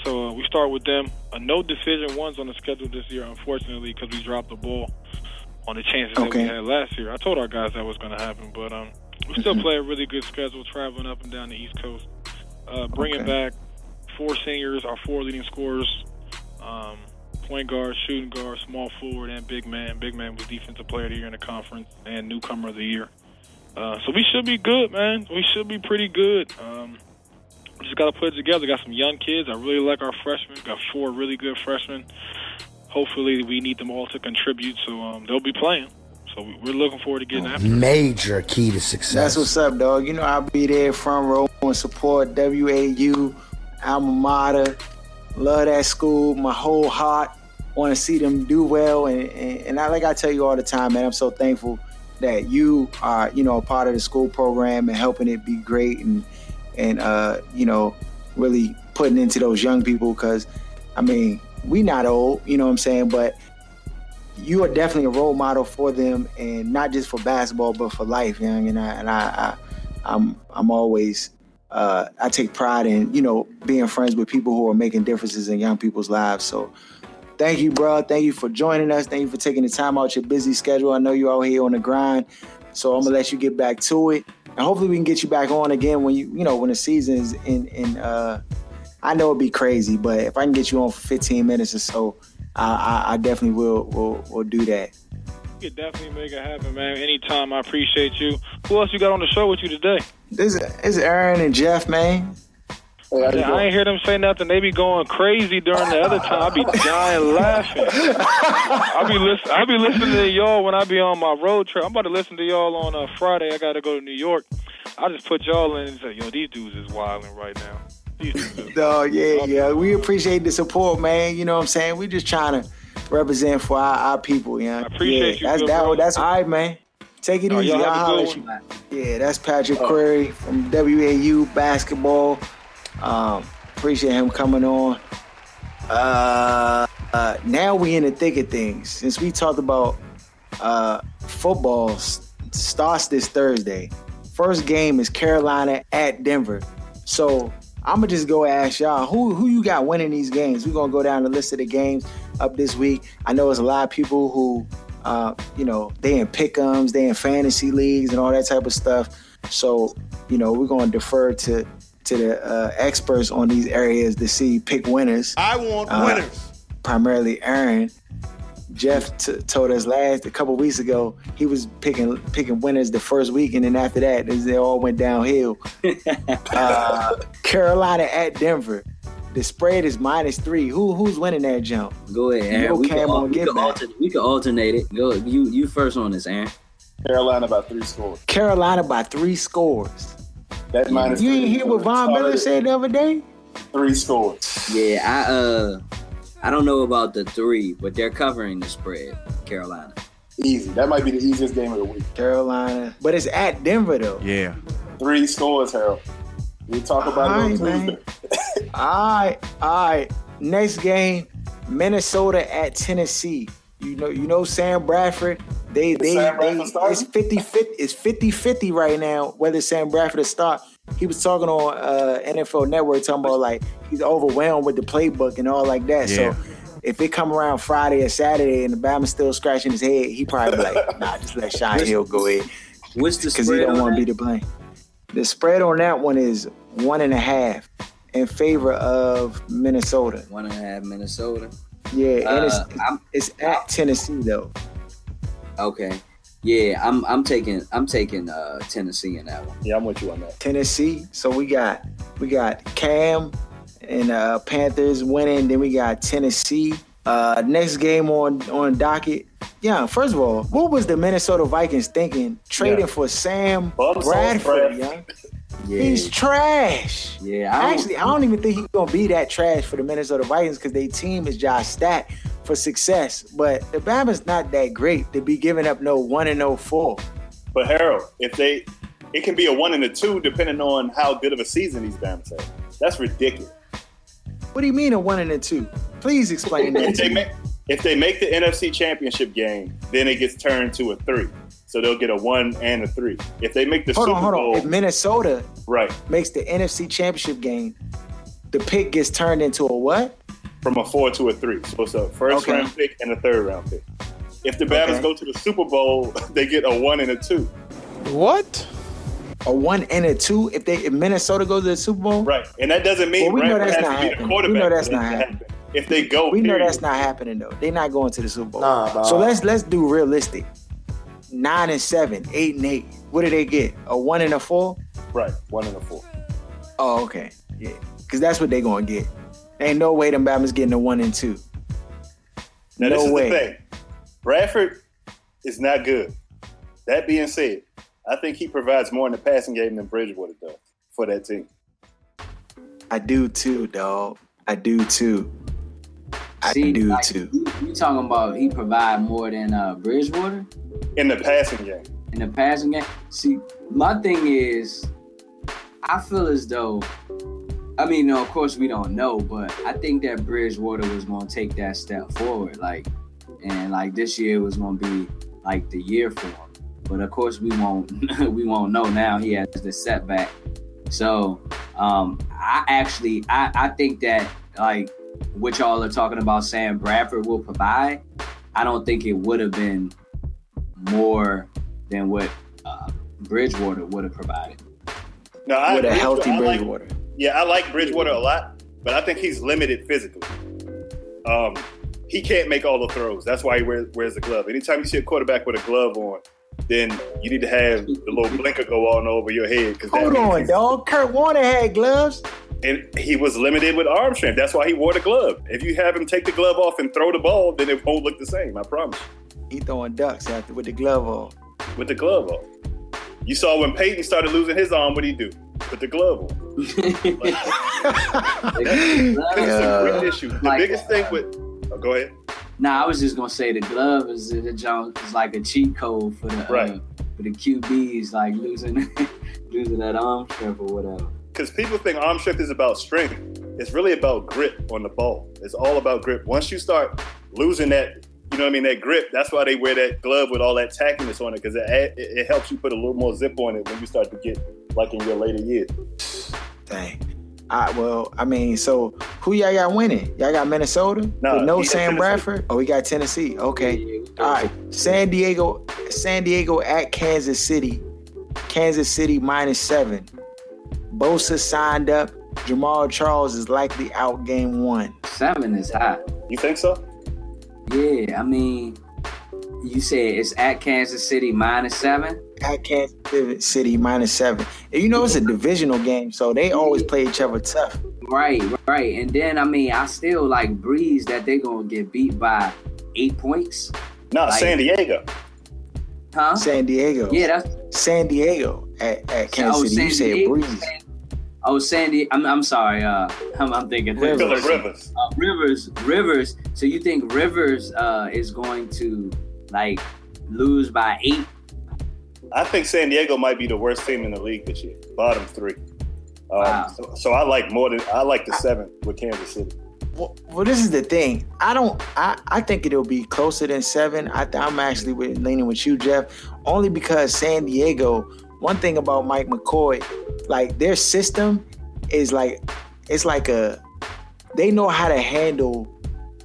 So uh, we start with them. Uh, no decision ones on the schedule this year, unfortunately, because we dropped the ball on the chances that Okay. we had last year. I told our guys that was going to happen, but um, we still play a really good schedule, traveling up and down the East Coast. Uh, bringing Okay. back four seniors, our four leading scorers, um, point guard, shooting guard, small forward, and big man. Big man was defensive player of the year in the conference and newcomer of the year. Uh, so we should be good, man. We should be pretty good. Um, we just got to put it together. Got some young kids. I really like our freshmen. Got four really good freshmen. Hopefully, we need them all to contribute, so um, they'll be playing. So we- we're looking forward to getting after. Major key to success. That's what's up, dog. You know I'll be there front row and support WAU, alma mater. Love that school, my whole heart. Want to see them do well, and, and and I like I tell you all the time, man. I'm so thankful that you are, you know, a part of the school program and helping it be great, and and uh, you know, really putting into those young people. Because, I mean, we not old, you know what I'm saying, but you are definitely a role model for them, and not just for basketball, but for life, young. And I and I, I I'm I'm always uh, I take pride in you know being friends with people who are making differences in young people's lives. So. Thank you, bro. Thank you for joining us. Thank you for taking the time out your busy schedule. I know you're out here on the grind, so I'm gonna let you get back to it, and hopefully we can get you back on again when you, you know, when the season is in. In uh, I know it'd be crazy, but if I can get you on for 15 minutes or so, I, I, I definitely will, will will do that. You could definitely make it happen, man. Anytime. I appreciate you. Who else you got on the show with you today? This is, Aaron and Jeff, man. Hey, I ain't hear them say nothing. They be going crazy during the other time. I be dying laughing. I be listen. I be listening to y'all when I be on my road trip. I'm about to listen to y'all on uh, Friday. I got to go to New York. I just put y'all in and say, yo, these dudes is wilding right now. These dudes is No, yeah, yeah. We appreciate the support, man. You know what I'm saying? We just trying to represent for our, our people, yeah. I appreciate you, That's good that, that's all right, man. Take it Oh, easy. I'll a holler good at you. Yeah, that's Patrick Query from WAU basketball. Um, appreciate him coming on. Uh, uh, now we in the thick of things. Since we talked about uh, football starts this Thursday. First game is Carolina at Denver. So I'm gonna just go ask y'all who who you got winning these games. We're gonna go down the list of the games up this week. I know there's a lot of people who, uh, you know, they in pickums, they in fantasy leagues and all that type of stuff. So you know, we're gonna defer to to the uh, experts on these areas to see pick winners. I want Uh, winners. Primarily Aaron. Jeff t- told us last a couple weeks ago he was picking picking winners the first week, and then after that, they all went downhill. uh, Carolina at Denver. The spread is minus three. Who who's winning that jump? Go ahead, Aaron. We, can, Cam al- we, can back. alter, we can alternate it. Go, you you first on this, Aaron. Carolina by three scores. Carolina by three scores. That minus You three ain't hear what Von Miller said the other day? Three scores. Yeah, I uh, I don't know about the three, but they're covering the spread. Carolina. Easy. That might be the easiest game of the week. Carolina, but it's at Denver though. Yeah. Three scores, Harold. We talk about All it on right, man. Tuesday. All right, all right. Next game, Minnesota at Tennessee. You know, you know Sam Bradford. They Is they, Sam they Bradford it's 50 50 it's 50 50 right now whether Sam Bradford to start. He was talking on uh, NFL Network talking about like he's overwhelmed with the playbook and all like that. Yeah. So if it come around Friday or Saturday and the Bama's still scratching his head, he probably be like, nah, just let Shaun Hill go in. What's the because he don't want to be the blame. The spread on that one is one and a half in favor of Minnesota. One and a half Minnesota. Yeah, and Uh, it's, it's it's at Tennessee though. Okay. Yeah, I'm I'm taking I'm taking uh Tennessee in that one. Yeah, I'm with you on that. Tennessee. So we got we got Cam and uh, Panthers winning. Then we got Tennessee. Uh, next game on on docket. Yeah, first of all, what was the Minnesota Vikings thinking trading Yeah. for Sam Bums Bradford? Bradford. Yeah? Yeah. He's trash. yeah, I Actually, I don't even think he's gonna be that trash for the Minnesota Vikings because their team is just stacked for success. But the Bama's not that great to be giving up no one and no four. But Harold, if they, it can be a one and a two depending on how good of a season these Bama's have. That's ridiculous. What do you mean a one and a two? Please explain that. if they make if they make the NFC Championship game, then it gets turned to a three. So they'll get a one and a three. If they make the Hold Super on, hold Bowl, on. If Minnesota right, makes the NFC Championship game, the pick gets turned into a what? from a four to a three. So it's a first Okay. round pick and a third round pick. If the Bama's Okay. go to the Super Bowl, they get a one and a two. What? A one and a two if they if Minnesota goes to the Super Bowl? Right. And that doesn't mean Well, we know that's has not to be the happening. quarterback. We know that's not happening. happen. If they go, We know that's not happening though. They're not going to the Super Bowl. Nah, dog. So let's let's do realistic. Nine and seven, eight and eight. What do they get? A one and a four? right, one and a four. Oh, okay. Yeah. Cause that's what they're gonna get. Ain't no way them Bama's getting a one and two. Now No this is way. the thing. Bradford is not good. That being said, I think he provides more in the passing game than Bridgewater does for that team. I do too, dog. I do too. I See, do like, too. You, you talking about he provide more than uh Bridgewater In the passing game. in the passing game? See, my thing is, I feel as though, I mean, no, of course we don't know, but I think that Bridgewater was going to take that step forward, like, and like this year was going to be like the year for him. But of course we won't, we won't know now. He has the setback. So um, I actually, I, I think that like what y'all are talking about, Sam Bradford will provide. I don't think it would have been more than what uh, Bridgewater would have provided. No, I With a healthy I like- Bridgewater. Yeah, I like Bridgewater a lot, but I think he's limited physically. Um, he can't make all the throws. That's why he wears, wears the glove. Anytime you see a quarterback with a glove on, then you need to have the little blinker go on over your head. 'cause that Hold on, he's- dog. Kurt Warner had gloves. And he was limited with arm strength. That's why he wore the glove. If you have him take the glove off and throw the ball, then it won't look the same. I promise. He throwing ducks after with the glove on. With the glove off. You saw when Peyton started losing his arm, what he do? Put the glove on. This is a great issue. The Like, biggest thing with oh, go ahead. Nah, I was just gonna say the glove is the Jones is like a cheat code for the Right. uh, for the QBs, like losing losing that arm strength or whatever. Because people think arm strength is about strength. It's really about grip on the ball. It's all about grip. Once you start losing that, you know what I mean, that grip, that's why they wear that glove with all that tackiness on it, because it, it, it helps you put a little more zip on it when you start to get like in your later years. Dang. All right, well, I mean, so who y'all got winning? Y'all got Minnesota? No, With no he Sam Bradford? Oh, we got Tennessee. Okay. All right. San Diego, San Diego at Kansas City. Kansas City minus seven. Bosa signed up. Jamaal Charles is likely out game one. Seven is high. You think so? Yeah, I mean, you said it's at Kansas City minus seven. At Kansas City minus seven. And you know it's a divisional game, so they always play each other tough. Right, right. And then I mean, I still like Brees that they're gonna get beat by eight points. No, Like- San Diego. Huh? San Diego. Yeah, that's San Diego at, at oh, Kansas oh, City. You San said Diego. Brees. Oh, Sandy. I'm, I'm sorry. Uh, I'm, I'm thinking Rivers. Philip Rivers. Uh, Rivers, Rivers. So you think Rivers uh, is going to like lose by eight? I think San Diego might be the worst team in the league this year. Bottom three. Um, Wow. so, so I like more than I like the seven with Kansas City. Well, well, this is the thing. I don't. I, I think it'll be closer than seven. I, I'm actually with, leaning with you, Jeff, only because San Diego. One thing about Mike McCoy, like their system is like it's like a. They know how to handle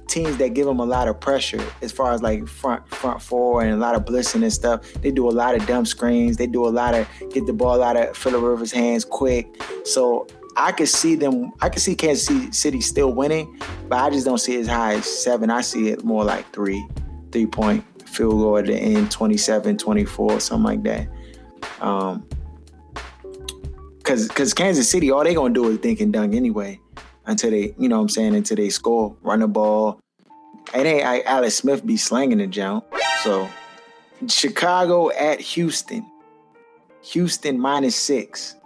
teams that give them a lot of pressure as far as like front front four and a lot of blitzing and stuff. They do a lot of dump screens. They do a lot of get the ball out of Philip Rivers' hands quick. So I could see them. I could see Kansas City still winning, but I just don't see it as high as seven. I see it more like three, three point field goal at the end, 27, 24, something like that. Um, cause, cause Kansas City, all they gonna do is dink and dunk anyway, until they, you know, what I'm saying, until they score, run the ball. And ain't I, Alex Smith be slanging the jump. So, Chicago at Houston. Houston minus six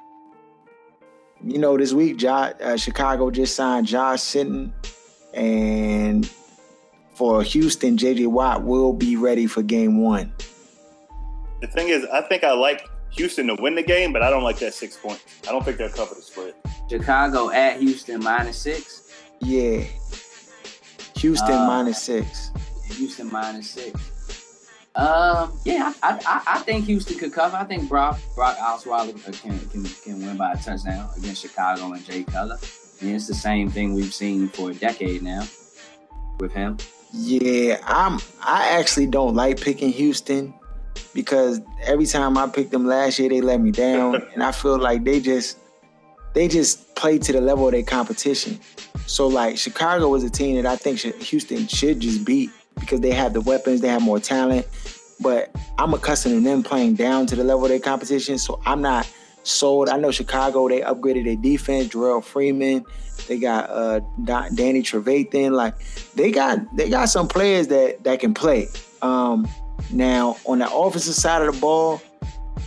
you know, this week, Josh, uh, Chicago just signed Josh Sitton, and for Houston, JJ Watt will be ready for Game One. The thing is, I think I like Houston to win the game, but I don't like that six point. I don't think they'll cover the spread. Chicago at Houston minus six. Yeah, Houston uh, minus six. Houston minus six. Um, yeah, I, I, I think Houston could cover. I think Brock Brock Osweiler can, can can win by a touchdown against Chicago and Jay Cutler. And it's the same thing we've seen for a decade now with him. Yeah, I'm. I actually don't like picking Houston because every time I picked them last year, they let me down, and I feel like they just they just play to the level of their competition. So like Chicago was a team that I think Houston should just beat because they have the weapons, they have more talent. But I'm accustomed to them playing down to the level of their competition, so I'm not sold. I know Chicago, they upgraded their defense, Jerrell Freeman, they got uh, Danny Trevathan. Like they got they got some players that that can play. Um, now on the offensive side of the ball,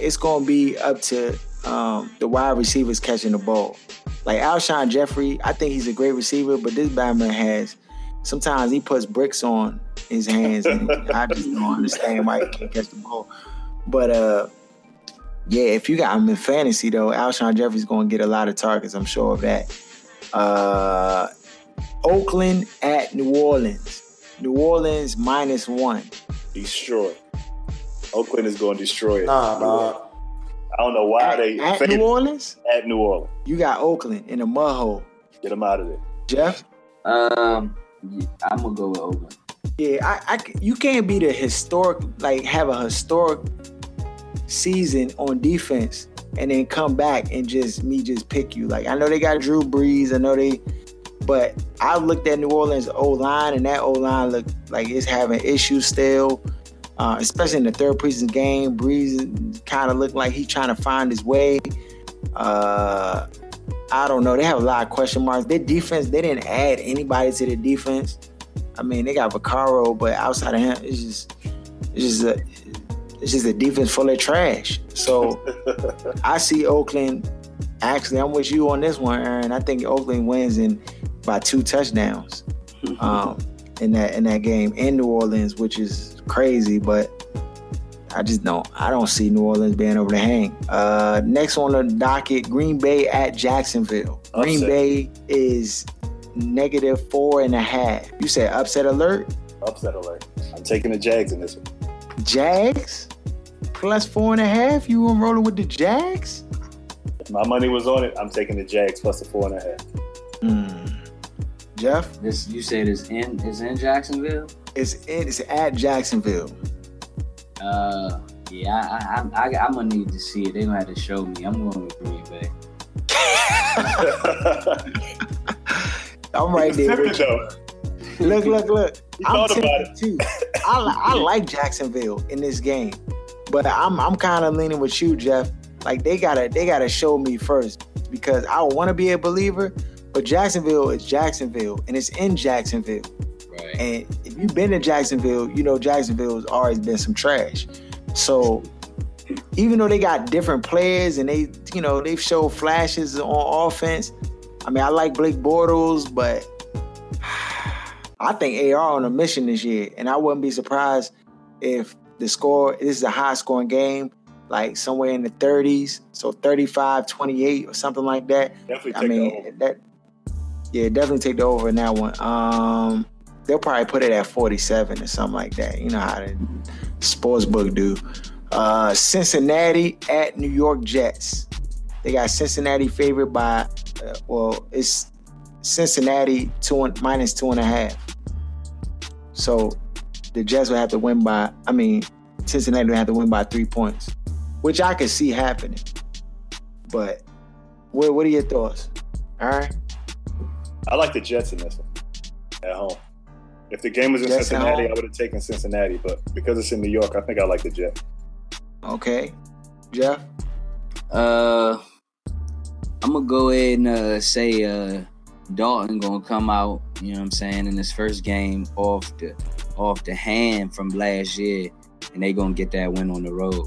it's gonna be up to um, the wide receivers catching the ball. Like Alshon Jeffery, I think he's a great receiver, but this Batman has sometimes he puts bricks on his hands, and I just don't understand why he can't catch the ball. But uh, yeah, if you got him in fantasy though, Alshon Jeffery's going to get a lot of targets. I'm sure of that. Uh, Oakland at New Orleans. New Orleans minus one. Destroy. Oakland is going to destroy it. Nah, nah. I don't know why at, they at New Orleans. At New Orleans, you got Oakland in a mud hole. Get them out of there, Jeff. Um, I'm gonna go with Oakland. Yeah, I, I, you can't be the historic, like have a historic season on defense and then come back and just me just pick you. Like I know they got Drew Brees, I know they, but I looked at New Orleans O line and that O line looked like it's having issues still, uh, especially in the third preseason game. Brees kind of looked like he's trying to find his way. Uh, I don't know. They have a lot of question marks. Their defense, they didn't add anybody to the defense. I mean, they got Vaccaro, but outside of him, it's just it's just a it's just a defense full of trash. So I see Oakland. Actually, I'm with you on this one, Aaron. I think Oakland wins in by two touchdowns um, in that in that game in New Orleans, which is crazy, but I just don't. I don't see New Orleans being over the hang. Uh, next on the docket, Green Bay at Jacksonville. Upset. Green Bay is negative four and a half. You said upset alert? Upset alert. I'm taking the Jags in this one. Jags? Plus four and a half? You were rolling with the Jags? If my money was on it, I'm taking the Jags plus the four and a half. Mm. Jeff? This you said is in is in Jacksonville? It's in, it's at Jacksonville. Uh yeah, I, I, I, am gonna need to see it. They're gonna have to show me. I'm going with Green Bay. I'm right there. Look, look, look. You I'm thought about it too. I, I like Jacksonville in this game, but I'm I'm kind of leaning with you, Jeff. Like they gotta they gotta show me first because I want to be a believer, but Jacksonville is Jacksonville and it's in Jacksonville. Right. And if you've been to Jacksonville, you know Jacksonville has always been some trash. So even though they got different players and they, you know, they've showed flashes on offense, I mean, I like Blake Bortles, but I think AR on a mission this year, and I wouldn't be surprised if the score this is a high scoring game, like somewhere in the 30s, so 35, 28 or something like that. Definitely I mean, that Yeah, definitely take the over in that one. Um, they'll probably put it at 47 or something like that. You know how the sports book do. Uh, Cincinnati at New York Jets. They got Cincinnati favored by, uh, well, it's Cincinnati two and, minus two and a half. So the Jets will have to win by, I mean, Cincinnati will have to win by three points, which I could see happening. But what, what are your thoughts? All right. I like the Jets in this one at home. If the game was in Jets Cincinnati. I would have taken Cincinnati, but because it's in New York, I think I like the Jets. Okay. Jeff? Uh, I'm gonna go ahead and uh, say uh, Dalton gonna come out. You know what I'm saying in his first game off the off the hand from last year, and they gonna get that win on the road.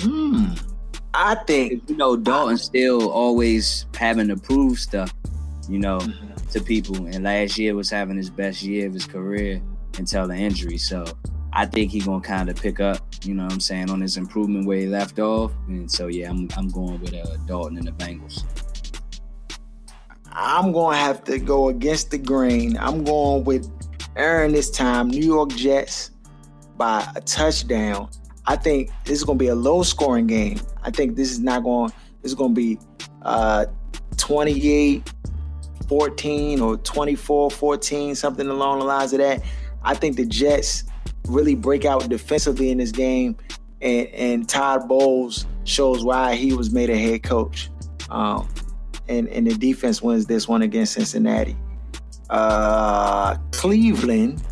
Hmm. I think you know Dalton still always having to prove stuff. You know Mm-hmm. to people, and last year was having his best year of his career until the injury. So I think he gonna kind of pick up. You know what I'm saying on his improvement where he left off, and so yeah, I'm I'm going with uh, Dalton and the Bengals. I'm going to have to go against the grain. I'm going with Aaron this time, New York Jets by a touchdown. I think this is going to be a low scoring game. I think this is not going, this is going to be uh, 28 14 or 24 14, something along the lines of that. I think the Jets really break out defensively in this game, and, and Todd Bowles shows why he was made a head coach. Um, and, and the defense wins this one against Cincinnati. Uh, Cleveland,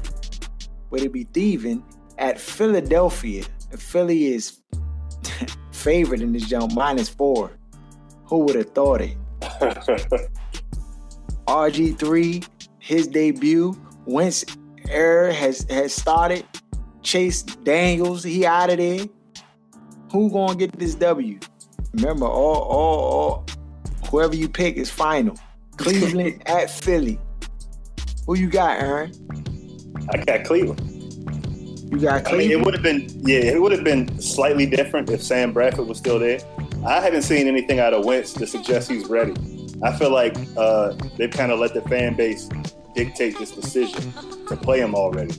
where they be thieving, at Philadelphia. Philly is favorite in this jump, minus four. Who would have thought it? RG3, his debut. Wentz era has has started. Chase Daniels, he out of there. Who gonna get this W? Remember, all all all whoever you pick is final. Cleveland at Philly. Who you got, Aaron? I got Cleveland. You got I mean, it would have been yeah, it would have been slightly different if Sam Bradford was still there. I haven't seen anything out of Wentz to suggest he's ready. I feel like uh, they've kind of let the fan base dictate this decision to play him already,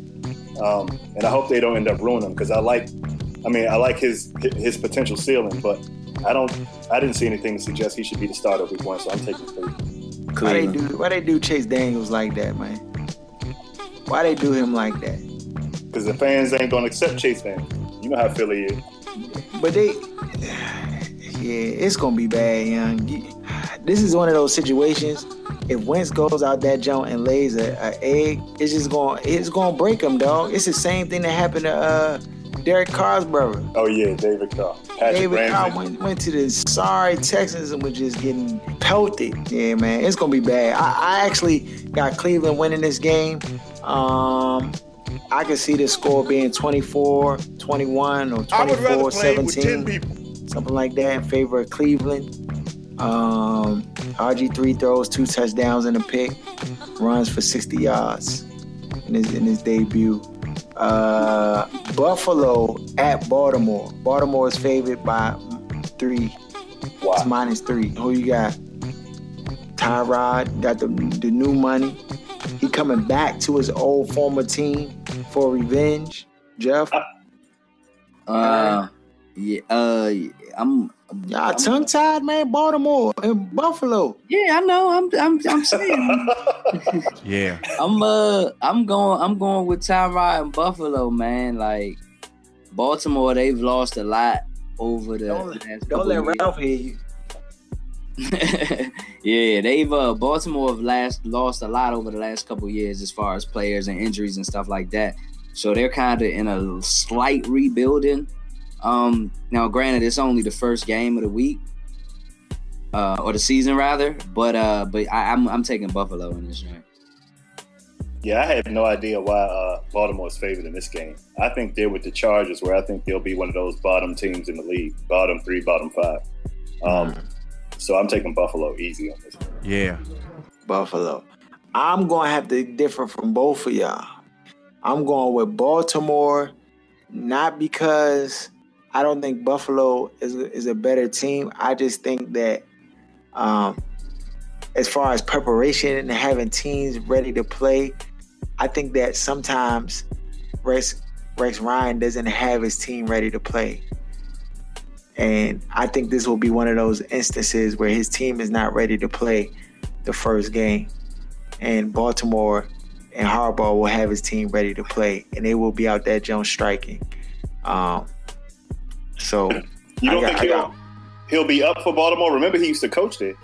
um, and I hope they don't end up ruining him because I like, I mean, I like his his potential ceiling, but I don't, I didn't see anything to suggest he should be the starter week one, so I'm taking Cleveland. Why they do why they do Chase Daniels like that, man? Why they do him like that? Because the fans ain't gonna accept Chase Daniels. You know how Philly is. But they, yeah, it's gonna be bad, young. You- This is one of those situations. If Wentz goes out that joint and lays a, a egg, it's just going, it's gonna break him, dog. It's the same thing that happened to uh, Derek Carr's brother. Oh yeah, David Carr, Patrick David Ramsey. Carr went, went to the sorry Texans and was just getting pelted. Yeah, man, it's gonna be bad. I, I actually got Cleveland winning this game. Um, I can see the score being 24, 21, or I 24, play with 10 17, something like that in favor of Cleveland. Um, RG3 throws two touchdowns and a pick, runs for 60 yards in his in his debut. Uh, Buffalo at Baltimore. Baltimore is favored by three. Wow. It's minus three. Who you got? Tyrod got the the new money. He coming back to his old former team for revenge. Jeff, Uh, yeah, uh, I'm y'all tongue tied, man. Baltimore and Buffalo. Yeah, I know. I'm I'm I'm saying. Yeah. I'm uh I'm going I'm going with Tyrod and Buffalo, man. Like Baltimore, they've lost a lot over the Don't- last Don't couple let years. Ralph hear you. yeah, they've uh Baltimore have last lost a lot over the last couple years as far as players and injuries and stuff like that. So they're kind of in a slight rebuilding. Um now granted it's only the first game of the week. Uh, or the season rather, but uh, but I, I'm I'm taking Buffalo in this game. Yeah, I have no idea why uh, Baltimore is favored in this game. I think they're with the Chargers, where I think they'll be one of those bottom teams in the league, bottom three, bottom five. Um, so I'm taking Buffalo easy on this. Yeah. Buffalo. I'm gonna have to differ from both of y'all. I'm going with Baltimore, not because I don't think Buffalo is is a better team. I just think that um, as far as preparation and having teams ready to play, I think that sometimes Rex Rex Ryan doesn't have his team ready to play. And I think this will be one of those instances where his team is not ready to play the first game. And Baltimore and Harbaugh will have his team ready to play, and they will be out there Jones striking. Um, so You don't got- think he'll got- he'll be up for Baltimore? Remember, he used to coach there.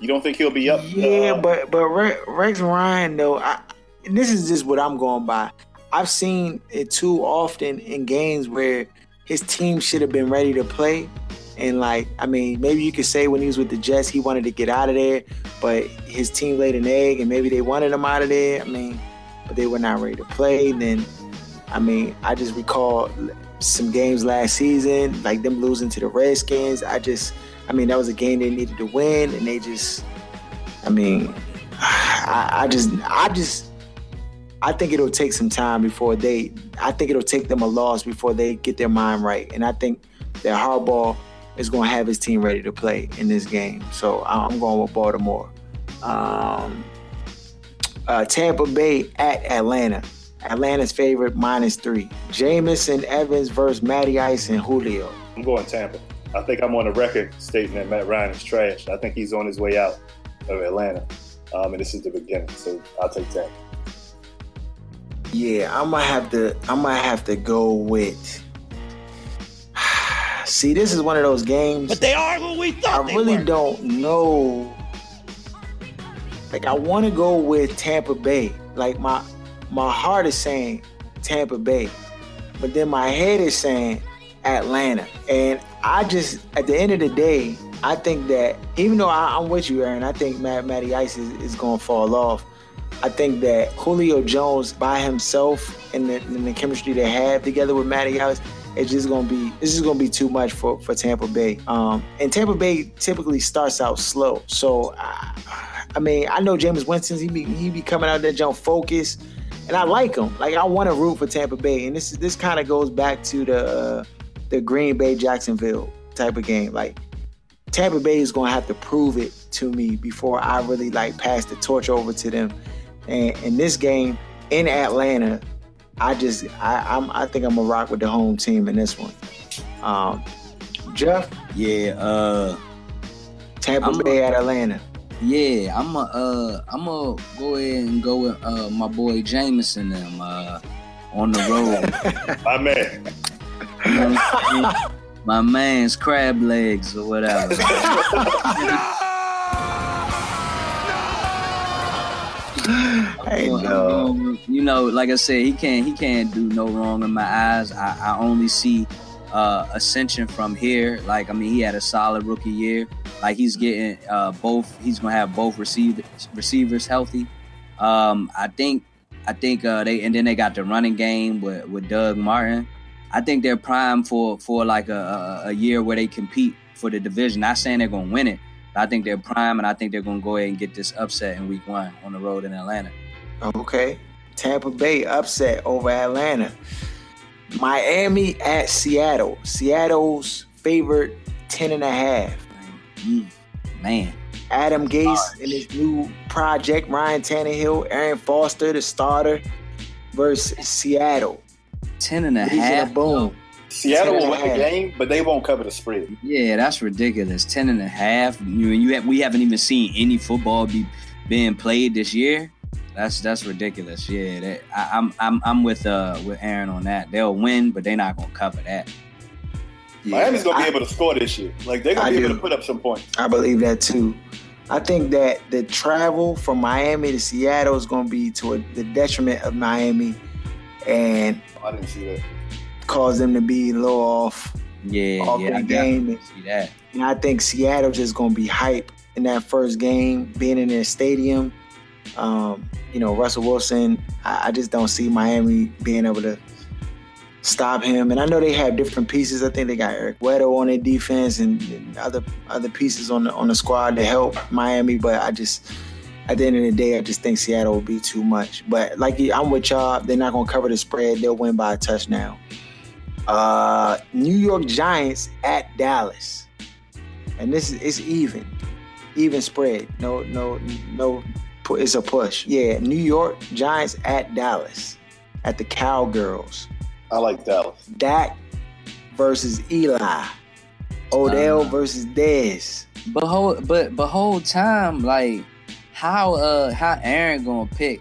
You don't think he'll be up? Yeah, uh, but but Rex Ryan though, I, and this is just what I'm going by. I've seen it too often in games where his team should have been ready to play, and like I mean, maybe you could say when he was with the Jets, he wanted to get out of there, but his team laid an egg, and maybe they wanted him out of there. I mean, but they were not ready to play. And Then, I mean, I just recall some games last season, like them losing to the Redskins. I just, I mean, that was a game they needed to win, and they just, I mean, I, I just, I just, I think it'll take some time before they, I think it'll take them a loss before they get their mind right, and I think that Harbaugh is going to have his team ready to play in this game. So I'm going with Baltimore. Um, uh, Tampa Bay at Atlanta. Atlanta's favorite minus three. Jamison Evans versus Matty Ice and Julio. I'm going Tampa. I think I'm on the record stating that Matt Ryan is trash. I think he's on his way out of Atlanta, um, and this is the beginning. So I'll take Tampa. Yeah, I might have to. I might have to go with. See, this is one of those games. But they are who we I thought they really were. don't know. Like, I want to go with Tampa Bay. Like my my heart is saying Tampa Bay, but then my head is saying Atlanta. And I just, at the end of the day, I think that even though I, I'm with you, Aaron, I think Matt Matty Ice is, is going to fall off. I think that Julio Jones by himself and the, and the chemistry they have together with Matty Ice, it's just gonna be this is gonna be too much for, for Tampa Bay. Um, and Tampa Bay typically starts out slow, so I, I mean I know Jameis Winston he be he be coming out there jump focus, and I like them. Like I want to root for Tampa Bay, and this this kind of goes back to the uh, the Green Bay Jacksonville type of game. Like Tampa Bay is gonna have to prove it to me before I really like pass the torch over to them. And in this game in Atlanta, I just I I'm, I think I'm gonna rock with the home team in this one. Um, Jeff, Yeah, uh, Tampa I'm a- Bay at Atlanta. Yeah, I'm a, uh, I'm gonna go ahead and go with uh my boy Jameson them uh on the road. My man. You know what I'm my man's crab legs or whatever. Hey, I'm no. going you know, like I said, he can't he can't do no wrong in my eyes. I, I only see uh, ascension from here. Like I mean, he had a solid rookie year. Like he's getting uh, both. He's gonna have both receivers receivers healthy. Um, I think I think uh, they and then they got the running game with, with Doug Martin. I think they're primed for for like a, a, a year where they compete for the division. Not saying they're gonna win it. but I think they're prime, and I think they're gonna go ahead and get this upset in Week One on the road in Atlanta. Okay. Tampa Bay upset over Atlanta. Miami at Seattle. Seattle's favorite 10 and a half. Mm, man, Adam Gase and his new project, Ryan Tannehill, Arian Foster, the starter, versus Seattle. ten and a These are half. the boom. Seattle will win the game, but they won't cover the spread. Yeah, that's ridiculous. Ten and a half. You, you have, we haven't even seen any football be being played this year. That's that's ridiculous. Yeah, that, I, I'm I'm I'm with uh with Aaron on that. They'll win, but they're not gonna cover that. Miami's gonna I- be able to score this year. Like they're gonna I be do. able to put up some points. I believe that too. I think that the travel from Miami to Seattle is going to be to a, the detriment of Miami and I didn't see that. cause them to be a little off. Yeah, Off yeah, the I game. definitely see that. And I think Seattle just going to be hype in that first game, being in their stadium. Um, you know, Russell Wilson, I, I just don't see Miami being able to stop him. And I know they have different pieces. I think they got Eric Weddle on their defense and, and other other pieces on the on the squad to help Miami. But I just at the end of the day, I just think Seattle will be too much. But like I'm with y'all, they're not gonna cover the spread. They'll win by a touchdown. Uh, New York Giants at Dallas, and this is it's even. even spread. No, no, no. Pu- It's a push. Yeah, New York Giants at Dallas at the Cowgirls. I like Dallas. Dak versus Eli. Odell Uh. versus Dez. But whole, but but whole time, like how uh how Aaron gonna pick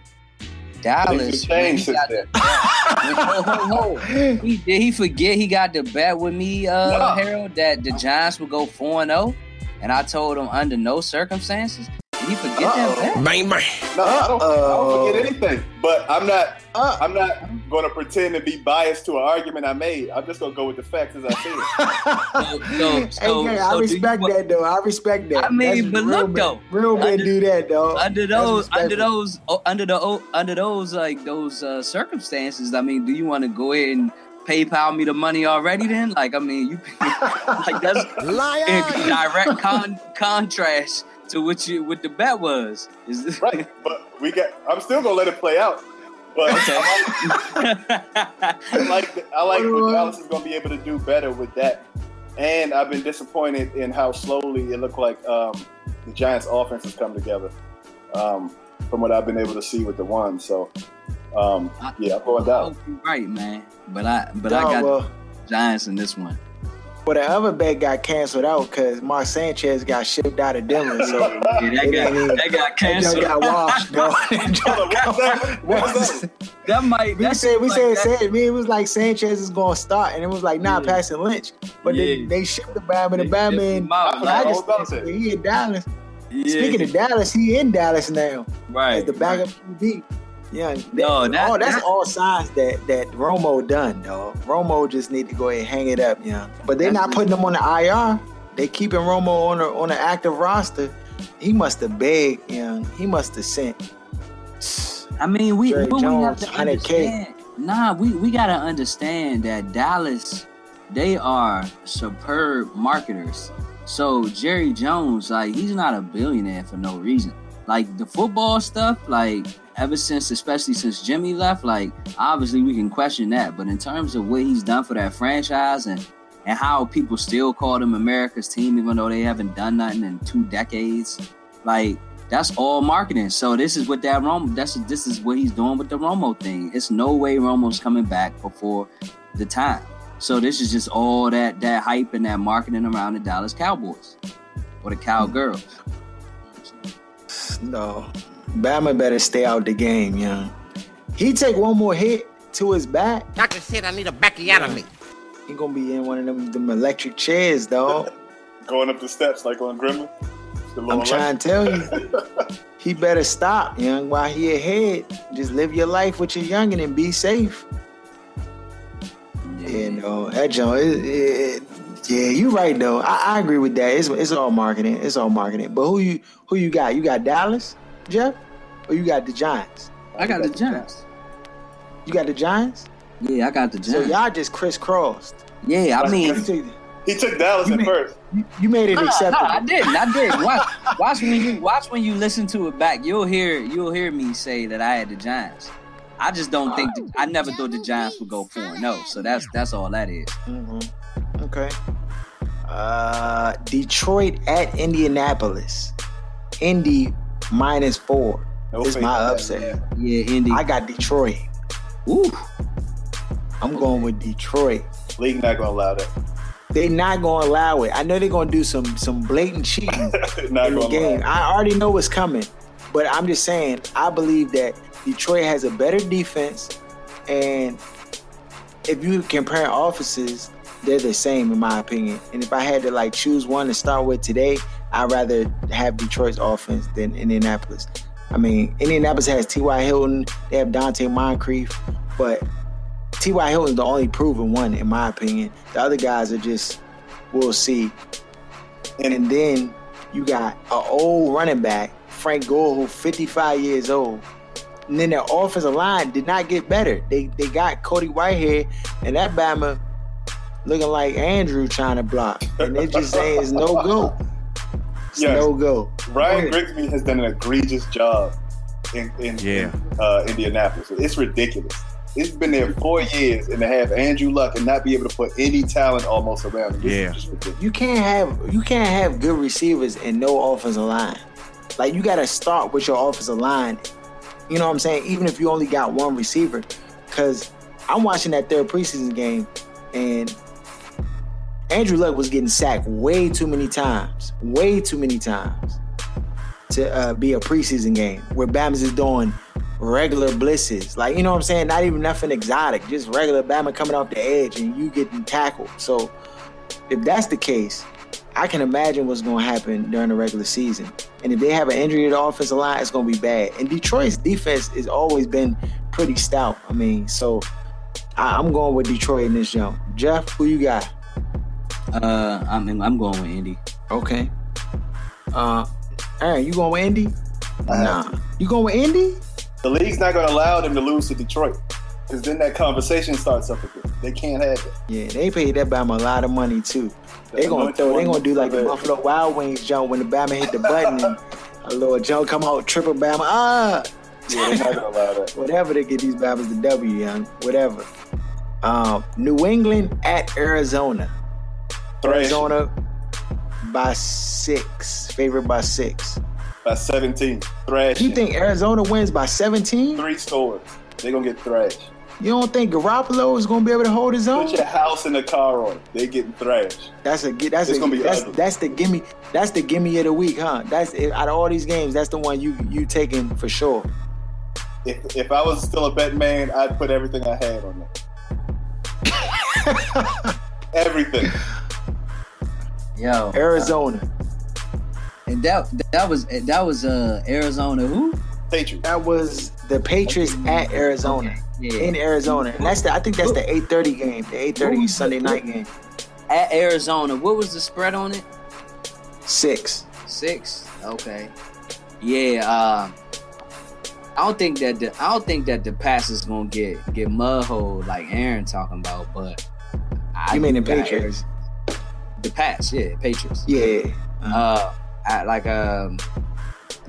Dallas? Things have when changed he got the- did he forget he got the bet with me, uh, No. Harold, that the Giants would go four and zero, and I told him under no circumstances. Did he forget Uh-oh. that bet? Bang, bang. No, I don't, I don't forget anything. But I'm not. Uh, I'm not going to pretend to be biased to an argument I made. I'm just going to go with the facts as I see it. So, so, hey, yeah, I do you respect want- that though. I respect that. I mean, That's but look, men- though. real men do that though. under those under those oh, under the oh, under those like those uh, circumstances i mean do you want to go ahead and paypal me the money already then like i mean you like that's in direct con- contrast to what you what the bet was is this right. But we got. I'm still going to let it play out. But I like the, I like what Dallas is going to be able to do better with that. And I've been disappointed in how slowly it looked like um, the Giants' offense has come together. Um, from what I've been able to see with the one, so um, yeah, I'm going down. hope you're right man but i but Dog, i got well, giants in this one Well, the other bet got canceled out because Mark Sanchez got shipped out of Denver. So yeah, that got even- that got that canceled got washed, bro. Hold on, what was that? That? that might we said we said, like that- said me it was like Sanchez is going to start, and it was like nah, Yeah. Paxton Lynch, but Yeah. they, they shipped the Bama They and Bama shipped and I like, forgot all about Paxton. that. He in Dallas. yeah, Speaking of Dallas, he in Dallas now right as the backup QB. Yeah, that, No, that- oh, that's that- all signs that that Romo done, dog. Romo just need to go ahead and hang it up, yeah. But they're not putting him on the IR. They keeping Romo on the on the active roster. He must have begged, yeah. He must have sent. I mean, we, Jerry we have Jones, to 100K. understand. Nah, we, we gotta understand that Dallas, they are superb marketers. So Jerry Jones, like, he's not a billionaire for no reason. Like the football stuff, like ever since, especially since Jimmy left, like obviously we can question that. But in terms of what he's done for that franchise and and how people still call them America's team, even though they haven't done nothing in two decades, like that's all marketing. So this is what that Romo. That's this is what he's doing with the Romo thing. It's no way Romo's coming back before the time. So this is just all that that hype and that marketing around the Dallas Cowboys or the Cowgirls. No, Bama better stay out the game, yeah. He take one more hit to his back, Doctor said I need a backiotomy. he gonna be in one of them them electric chairs, dog. Going up the steps like on Gremlin. I'm trying to tell you. He better stop, young, while he ahead. Just live your life with your youngin' and be safe. You know, that joint, it, it, yeah, you right though. I, I agree with that. It's, it's all marketing. It's all marketing. But who you who you got? You got Dallas, Jeff, or you got the Giants? I got the Giants. You got the Giants. Yeah, I got the Giants. So Giants. y'all just crisscrossed. Yeah, I mean, He took Dallas at mean- first. you- you made it Nah, nah, acceptable. I didn't. I did. Watch, watch when you watch when you listen to it back. You'll hear you'll hear me say that I had the Giants. I just don't think the, I never thought the Giants would go four and zero. So that's that's all that is. Mhm. Okay. Uh, Detroit at Indianapolis. Indy minus four. No This faith my in that, upset. Yeah, Indy. I got Detroit. Ooh, I'm going with Detroit. League not gonna allow that. They not gonna allow it. I know they're gonna do some some blatant cheating not in the game. I already know what's coming, but I'm just saying I believe that Detroit has a better defense, and if you compare offices, they're the same in my opinion. And if I had to like choose one to start with today, I'd rather have Detroit's offense than Indianapolis. I mean, Indianapolis has T.Y. Hilton, they have Donte Moncrief, but T.Y. Hilton's the only proven one in my opinion. The other guys are just, we'll see. And then you got an old running back, Frank Gore, who 55 years old. And then their offensive line did not get better. They they got Cody Whitehead and that Bama looking like Andrew trying to block. And they just saying it's no go. It's Yes. no go. Ryan Go. Grigson has done an egregious job in in, Yeah. in, uh, Indianapolis. It's ridiculous. it's been there four years, and to have Andrew Luck and not be able to put any talent almost around him. Yeah. You can't have you can't have good receivers and no offensive line. Like you got to start with your offensive line. You know what I'm saying? Even if you only got one receiver, because I'm watching that third preseason game, and Andrew Luck was getting sacked way too many times, way too many times to uh, be a preseason game where Bama's is doing regular blitzes. Like, you know what I'm saying? Not even nothing exotic, just regular Bama coming off the edge and you getting tackled. So if that's the case, I can imagine what's going to happen during the regular season. And if they have an injury to the offensive line, it's going to be bad. And Detroit's defense has always been pretty stout. I mean, so I, I'm going with Detroit in this jump. Jeff, who you got? Uh, I'm I'm going with Indy. Okay. Uh, Aaron, you going with Indy? Nah. You going with Indy? The league's not going to allow them to lose to Detroit because then that conversation starts up again. They can't have it. Yeah, they paid that Bama a lot of money too. They gonna throw. They gonna do like the Buffalo Wild Wings jump when the Bama hit the button and a little jump come out triple Bama. Ah, Yeah, they're not going to allow that. whatever to get these Bamas the W, young. Whatever. Um, New England at Arizona. Arizona by six. Favored by six. by 17. Thrash. You think Arizona wins by 17? three scores? They're going to get thrashed. You don't think Garoppolo is gonna be able to hold his own? Put your house in the car on. They getting thrashed. That's a that's It's a, gonna be that's, ugly. that's the gimme that's the gimme of the week, huh? That's out of all these games, that's the one you you taking for sure. If, if I was still a bet man, I'd put everything I had on that. everything. Yo, Arizona. and that that was that was uh Arizona. Who? Patriots. That was the Patriots at Arizona. Yeah. In Arizona. And that's the I think that's the 8:30 game, the 8:30 Sunday night game. At Arizona. What was the spread on it? Six. Six. Okay. Yeah. Uh, I don't think that the I don't think that the pass is gonna get get mudhole like Aaron talking about, but I You mean the do got Patriots? Ari- The past, yeah, Patriots. Yeah. Uh, I, like um,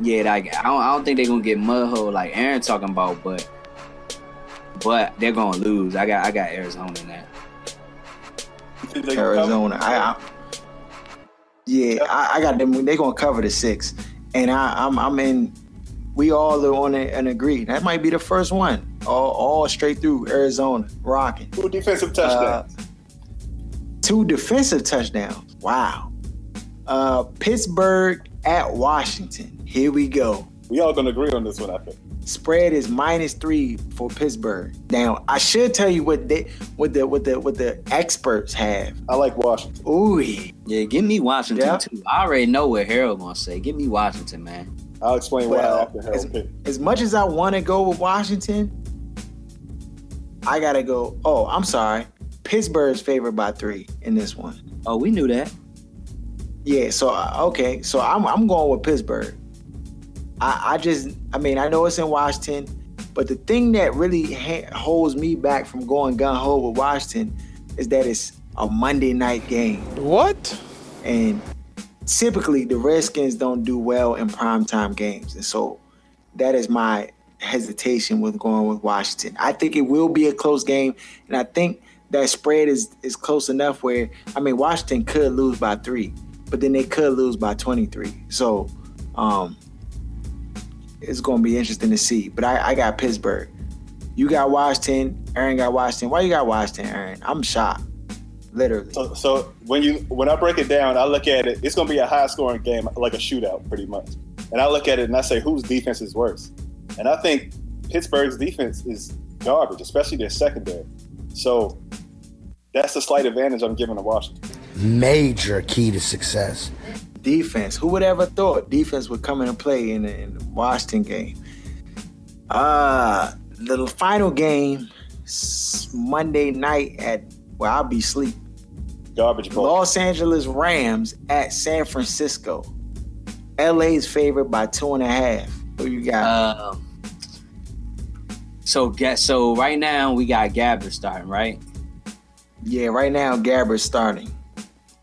yeah, like I don't, I don't think they're gonna get mudhole like Aaron talking about, but but they're gonna lose. I got I got Arizona in that. You think they gonna cover? Arizona. I, I yeah, I, I got them. They're gonna cover the six, and I, I'm I'm in. We all are on it and agree. That might be the first one. All, all straight through Arizona, rocking. Two defensive touchdowns. Two defensive touchdowns. Wow. Uh, Pittsburgh at Washington. Here we go. we all gonna agree on this one, I think. Spread is minus three for Pittsburgh. Now, I should tell you what they what the what the what the experts have. I like Washington. Ooh, Yeah, give me Washington Yeah. too. I already know what Harold gonna say. Give me Washington, man. I'll explain why Well, after Harold pick. as much as I want to go with Washington, I gotta go. Oh, I'm sorry. Pittsburgh's favored by three in this one. Oh, we knew that. Yeah. So uh, okay. So I'm I'm going with Pittsburgh. I I just I mean I know it's in Washington, but the thing that really ha- holds me back from going gun ho with Washington is that it's a Monday night game. What? And typically the Redskins don't do well in primetime games. And so that is my hesitation with going with Washington. I think it will be a close game. And I think that spread is, is close enough where, I mean, Washington could lose by three, but then they could lose by 23. So um, it's going to be interesting to see. But I, I got Pittsburgh. You got Washington. Aaron got Washington. Why you got Washington, Aaron? I'm shocked. Literally. So, so when you when I break it down, I look at it. It's gonna be a high scoring game, like a shootout, pretty much. And I look at it and I say, whose defense is worse? And I think Pittsburgh's defense is garbage, especially their secondary. So that's the slight advantage I'm giving to Washington. Major key to success. defense. Who would ever thought defense would come into play in the, in the Washington game? Uh the final game Monday night at well, I'll be sleep. Garbage ball. Los Angeles Rams at San Francisco. LA's favored by two and a half. Who you got? Um, so get so right now we got Gabbert starting, right? Yeah, right now Gabbert's starting.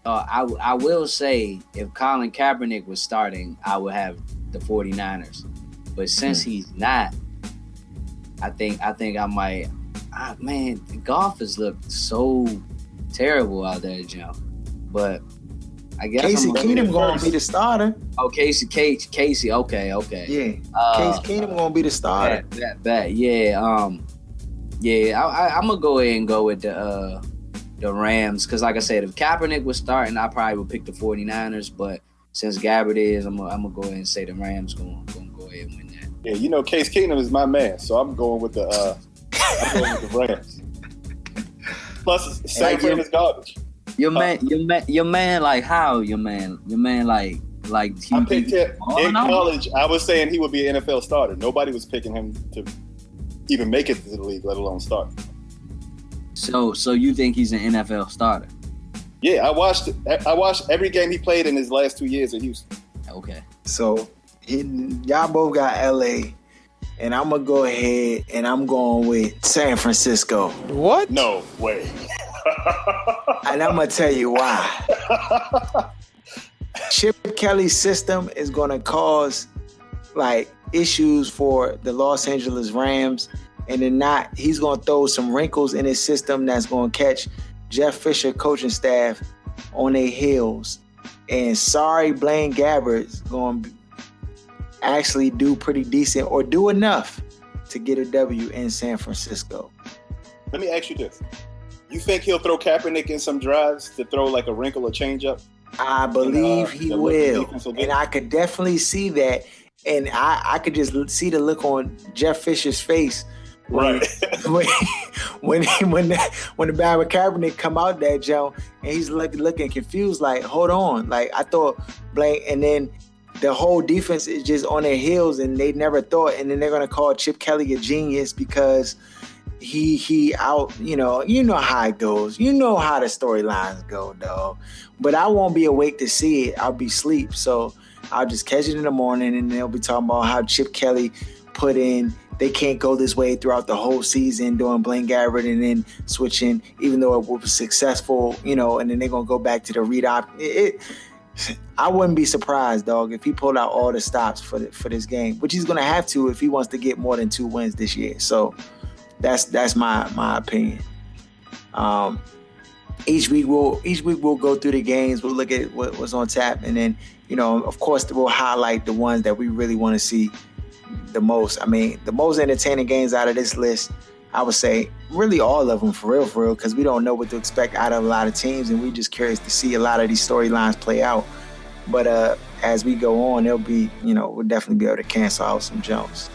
Uh, I I will say if Colin Kaepernick was starting, I would have the 49ers. But since he's not, I think I think I might I, man, the golfers look so terrible out there, Joe. But I guess Casey I'm Keenum gonna be the starter. Oh, Casey, Casey, Casey. Okay, okay. Yeah, Uh, Casey Keenum gonna be the starter. That, that, that, yeah. Um, yeah. I, I, I'm gonna go ahead and go with the uh, the Rams because, like I said, if Kaepernick was starting, I probably would pick the 49ers. But since Gabbert is, I'm gonna, go ahead and say the Rams gonna, gonna go ahead and win that. Yeah, you know, Case Keenum is my man, so I'm going with the uh, I'm going with the Rams. Plus, San Fran is garbage. Your man, your man, your man. Like how? Your man, your man. Like like I picked him in college. I was saying he would be an NFL starter. Nobody was picking him to even make it to the league, let alone start. So so you think he's an NFL starter? Yeah, I watched. I watched every game he played in his last two years at Houston. Okay. So he, y'all both got LA, and I'm gonna go ahead and I'm going with San Francisco. What? No way. and I'm gonna tell you why. Chip Kelly's system is gonna cause like issues for the Los Angeles Rams, and then not he's gonna throw some wrinkles in his system that's gonna catch Jeff Fisher coaching staff on their heels. And sorry, Blaine Gabbert's gonna actually do pretty decent or do enough to get a W in San Francisco. Let me ask you this: You think he'll throw Kaepernick in some drives to throw like a wrinkle or change up? I believe uh, he will, will and I could definitely see that, and I, I could just see the look on Jeff Fisher's face Right. when when when the, when the Barry Kaepernick come out that Joe, and he's looking looking confused, like hold on, like I thought blank, and then the whole defense is just on their heels, and they never thought, and then they're gonna call Chip Kelly a genius because he he out you know you know how it goes. You know how the storylines go dog but i won't be awake to see it. I'll be asleep. So i'll just catch it in the morning and they'll be talking about how chip kelly put in they can't go this way throughout the whole season doing Blaine Gabbert and then switching even though it was successful you know and then they're gonna go back to the read op it, it I wouldn't be surprised, dog, if he pulled out all the stops for the, for this game, which he's gonna have to if he wants to get more than two wins this year. So that's that's my my opinion. Um, each week we'll each week we'll go through the games. We'll look at what was on tap, and then you know, of course, we'll highlight the ones that we really want to see the most. I mean, the most entertaining games out of this list, I would say, really all of them for real, for real, because we don't know what to expect out of a lot of teams, and we're just curious to see a lot of these storylines play out. But uh, as we go on, there'll be, you know, we'll definitely be able to cancel out some jumps.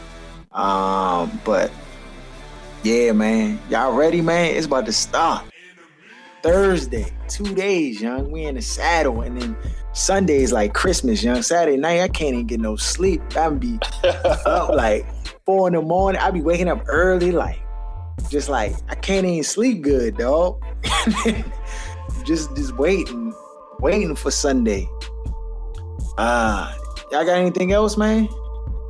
Um, but yeah, man, y'all ready, man? It's about to start. Thursday, two days, young. We in the saddle, and then Sunday is like Christmas, young. Saturday night, I can't even get no sleep. I'm be up like four in the morning. I be waking up early, like just like I can't even sleep good, dog. just just waiting, waiting for Sunday. Uh, y'all got anything else, man?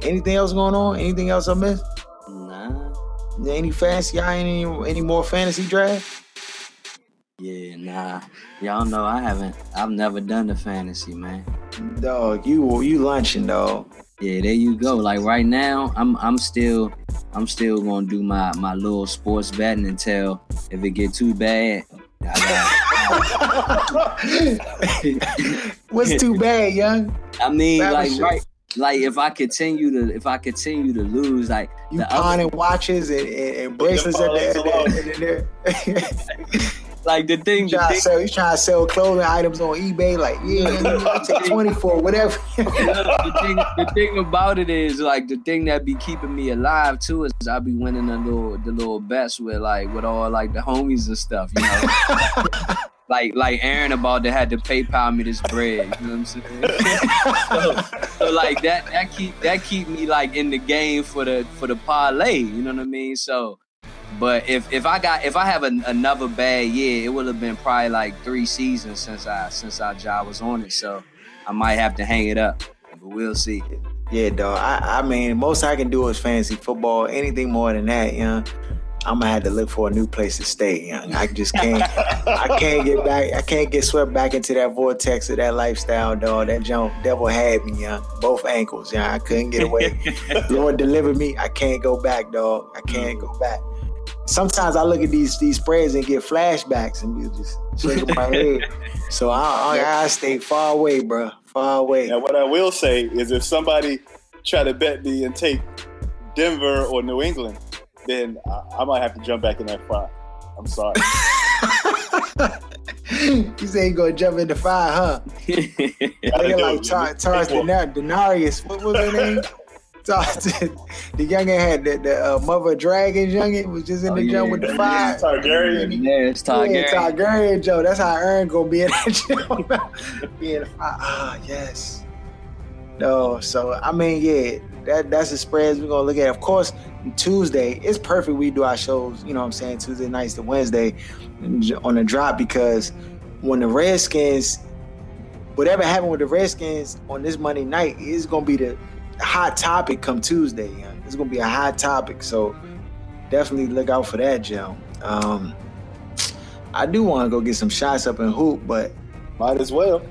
Anything else going on? Anything else I missed? Nah. Any fantasy? Y'all any any more fantasy draft? Yeah, nah. Y'all know I haven't. I've never done the fantasy, man. Dog, you you lunching, dog. Yeah, there you go. Like right now, I'm I'm still I'm still gonna do my my little sports betting until if it get too bad. I What's too bad, young? I mean, Rabbit like right, like if I continue to if I continue to lose, like You the other- pawning watches and, and, and bracelets at the, at the, at the, like the thing, you trying thing, sell, you trying to sell clothing items on eBay? Like, yeah, take twenty for whatever. the thing, the thing about it is like the thing that be keeping me alive too is I be winning the little the little bets with like with all like the homies and stuff, you know. like like Aaron about to had to PayPal me this bread, you know what I'm saying? so, so like that that keep that keep me like in the game for the for the parlay, you know what I mean? So but if if I got if I have an, another bad year, it would have been probably like three seasons since I since our job was on it. So I might have to hang it up, but we'll see. yeah, dog. I, I mean, most I can do is fantasy football. Anything more than that, you know, I'm gonna have to look for a new place to stay. Young. I just can't. I can't get back. I can't get swept back into that vortex of that lifestyle, dog. That jump devil had me, young. Both ankles, yeah. I couldn't get away. Lord deliver me. I can't go back, dog. I can't go back. Sometimes I look at these these spreads and get flashbacks and just shaking my head. So I, I, I stay far away, bro. Far away. Now, what I will say is, if somebody try to bet me and take Denver or New England, then I, I might have to jump back in that fire. I'm sorry. you say you gonna jump in the fire, huh? Looking like Tar- Denar- Daenerys. What was her name? Tar- the youngin had the, the uh, mother of dragons youngin was just in the Oh, jump yeah. with the fire. Targaryen. Yeah, it's Targaryen. Yeah, Targaryen Joe. That's how Aaron gonna be in that jump. be in the fire. Ah, yes. No, so I mean, yeah, that that's the spreads we're gonna look at. Of course, Tuesday it's perfect. We do our shows, you know what I'm saying, Tuesday nights to Wednesday on the drop because when the Redskins, whatever happened with the Redskins on this Monday night is gonna be the hot topic come Tuesday. Yeah. It's gonna be a hot topic, so definitely look out for that, Joe. Um, I do want to go get some shots up in hoop, but Might as well.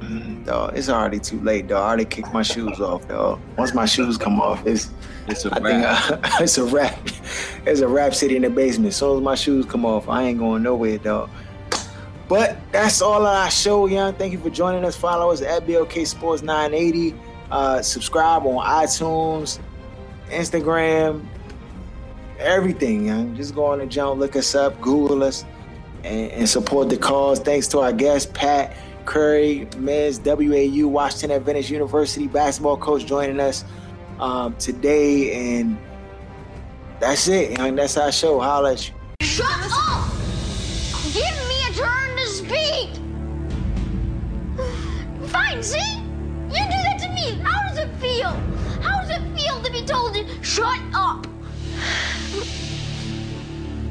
Mm, dog, it's already too late, dog. I already kicked my shoes off, dog. Once my shoes come off, it's It's a I wrap. uh, it's a wrap. It's a wrap city in the basement. As soon as my shoes come off, I ain't going nowhere, dog. But that's all our show, young. Thank you for joining us. Follow us at BLK Sports 980. Uh, subscribe on iTunes, Instagram, everything, young. Just go on the jump, look us up, Google us, and, and support the cause. Thanks to our guest, Pat Curry, Ms. WAU, Washington Adventist University basketball coach, joining us um, today. And that's it, young. That's our show. Holla at you. Shut up! Give me a turn to speak! Fine, see? You do that feel? How does it feel to be told to shut up?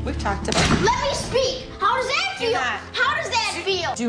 We've talked about. Let me speak. How does that feel? How does that feel? Do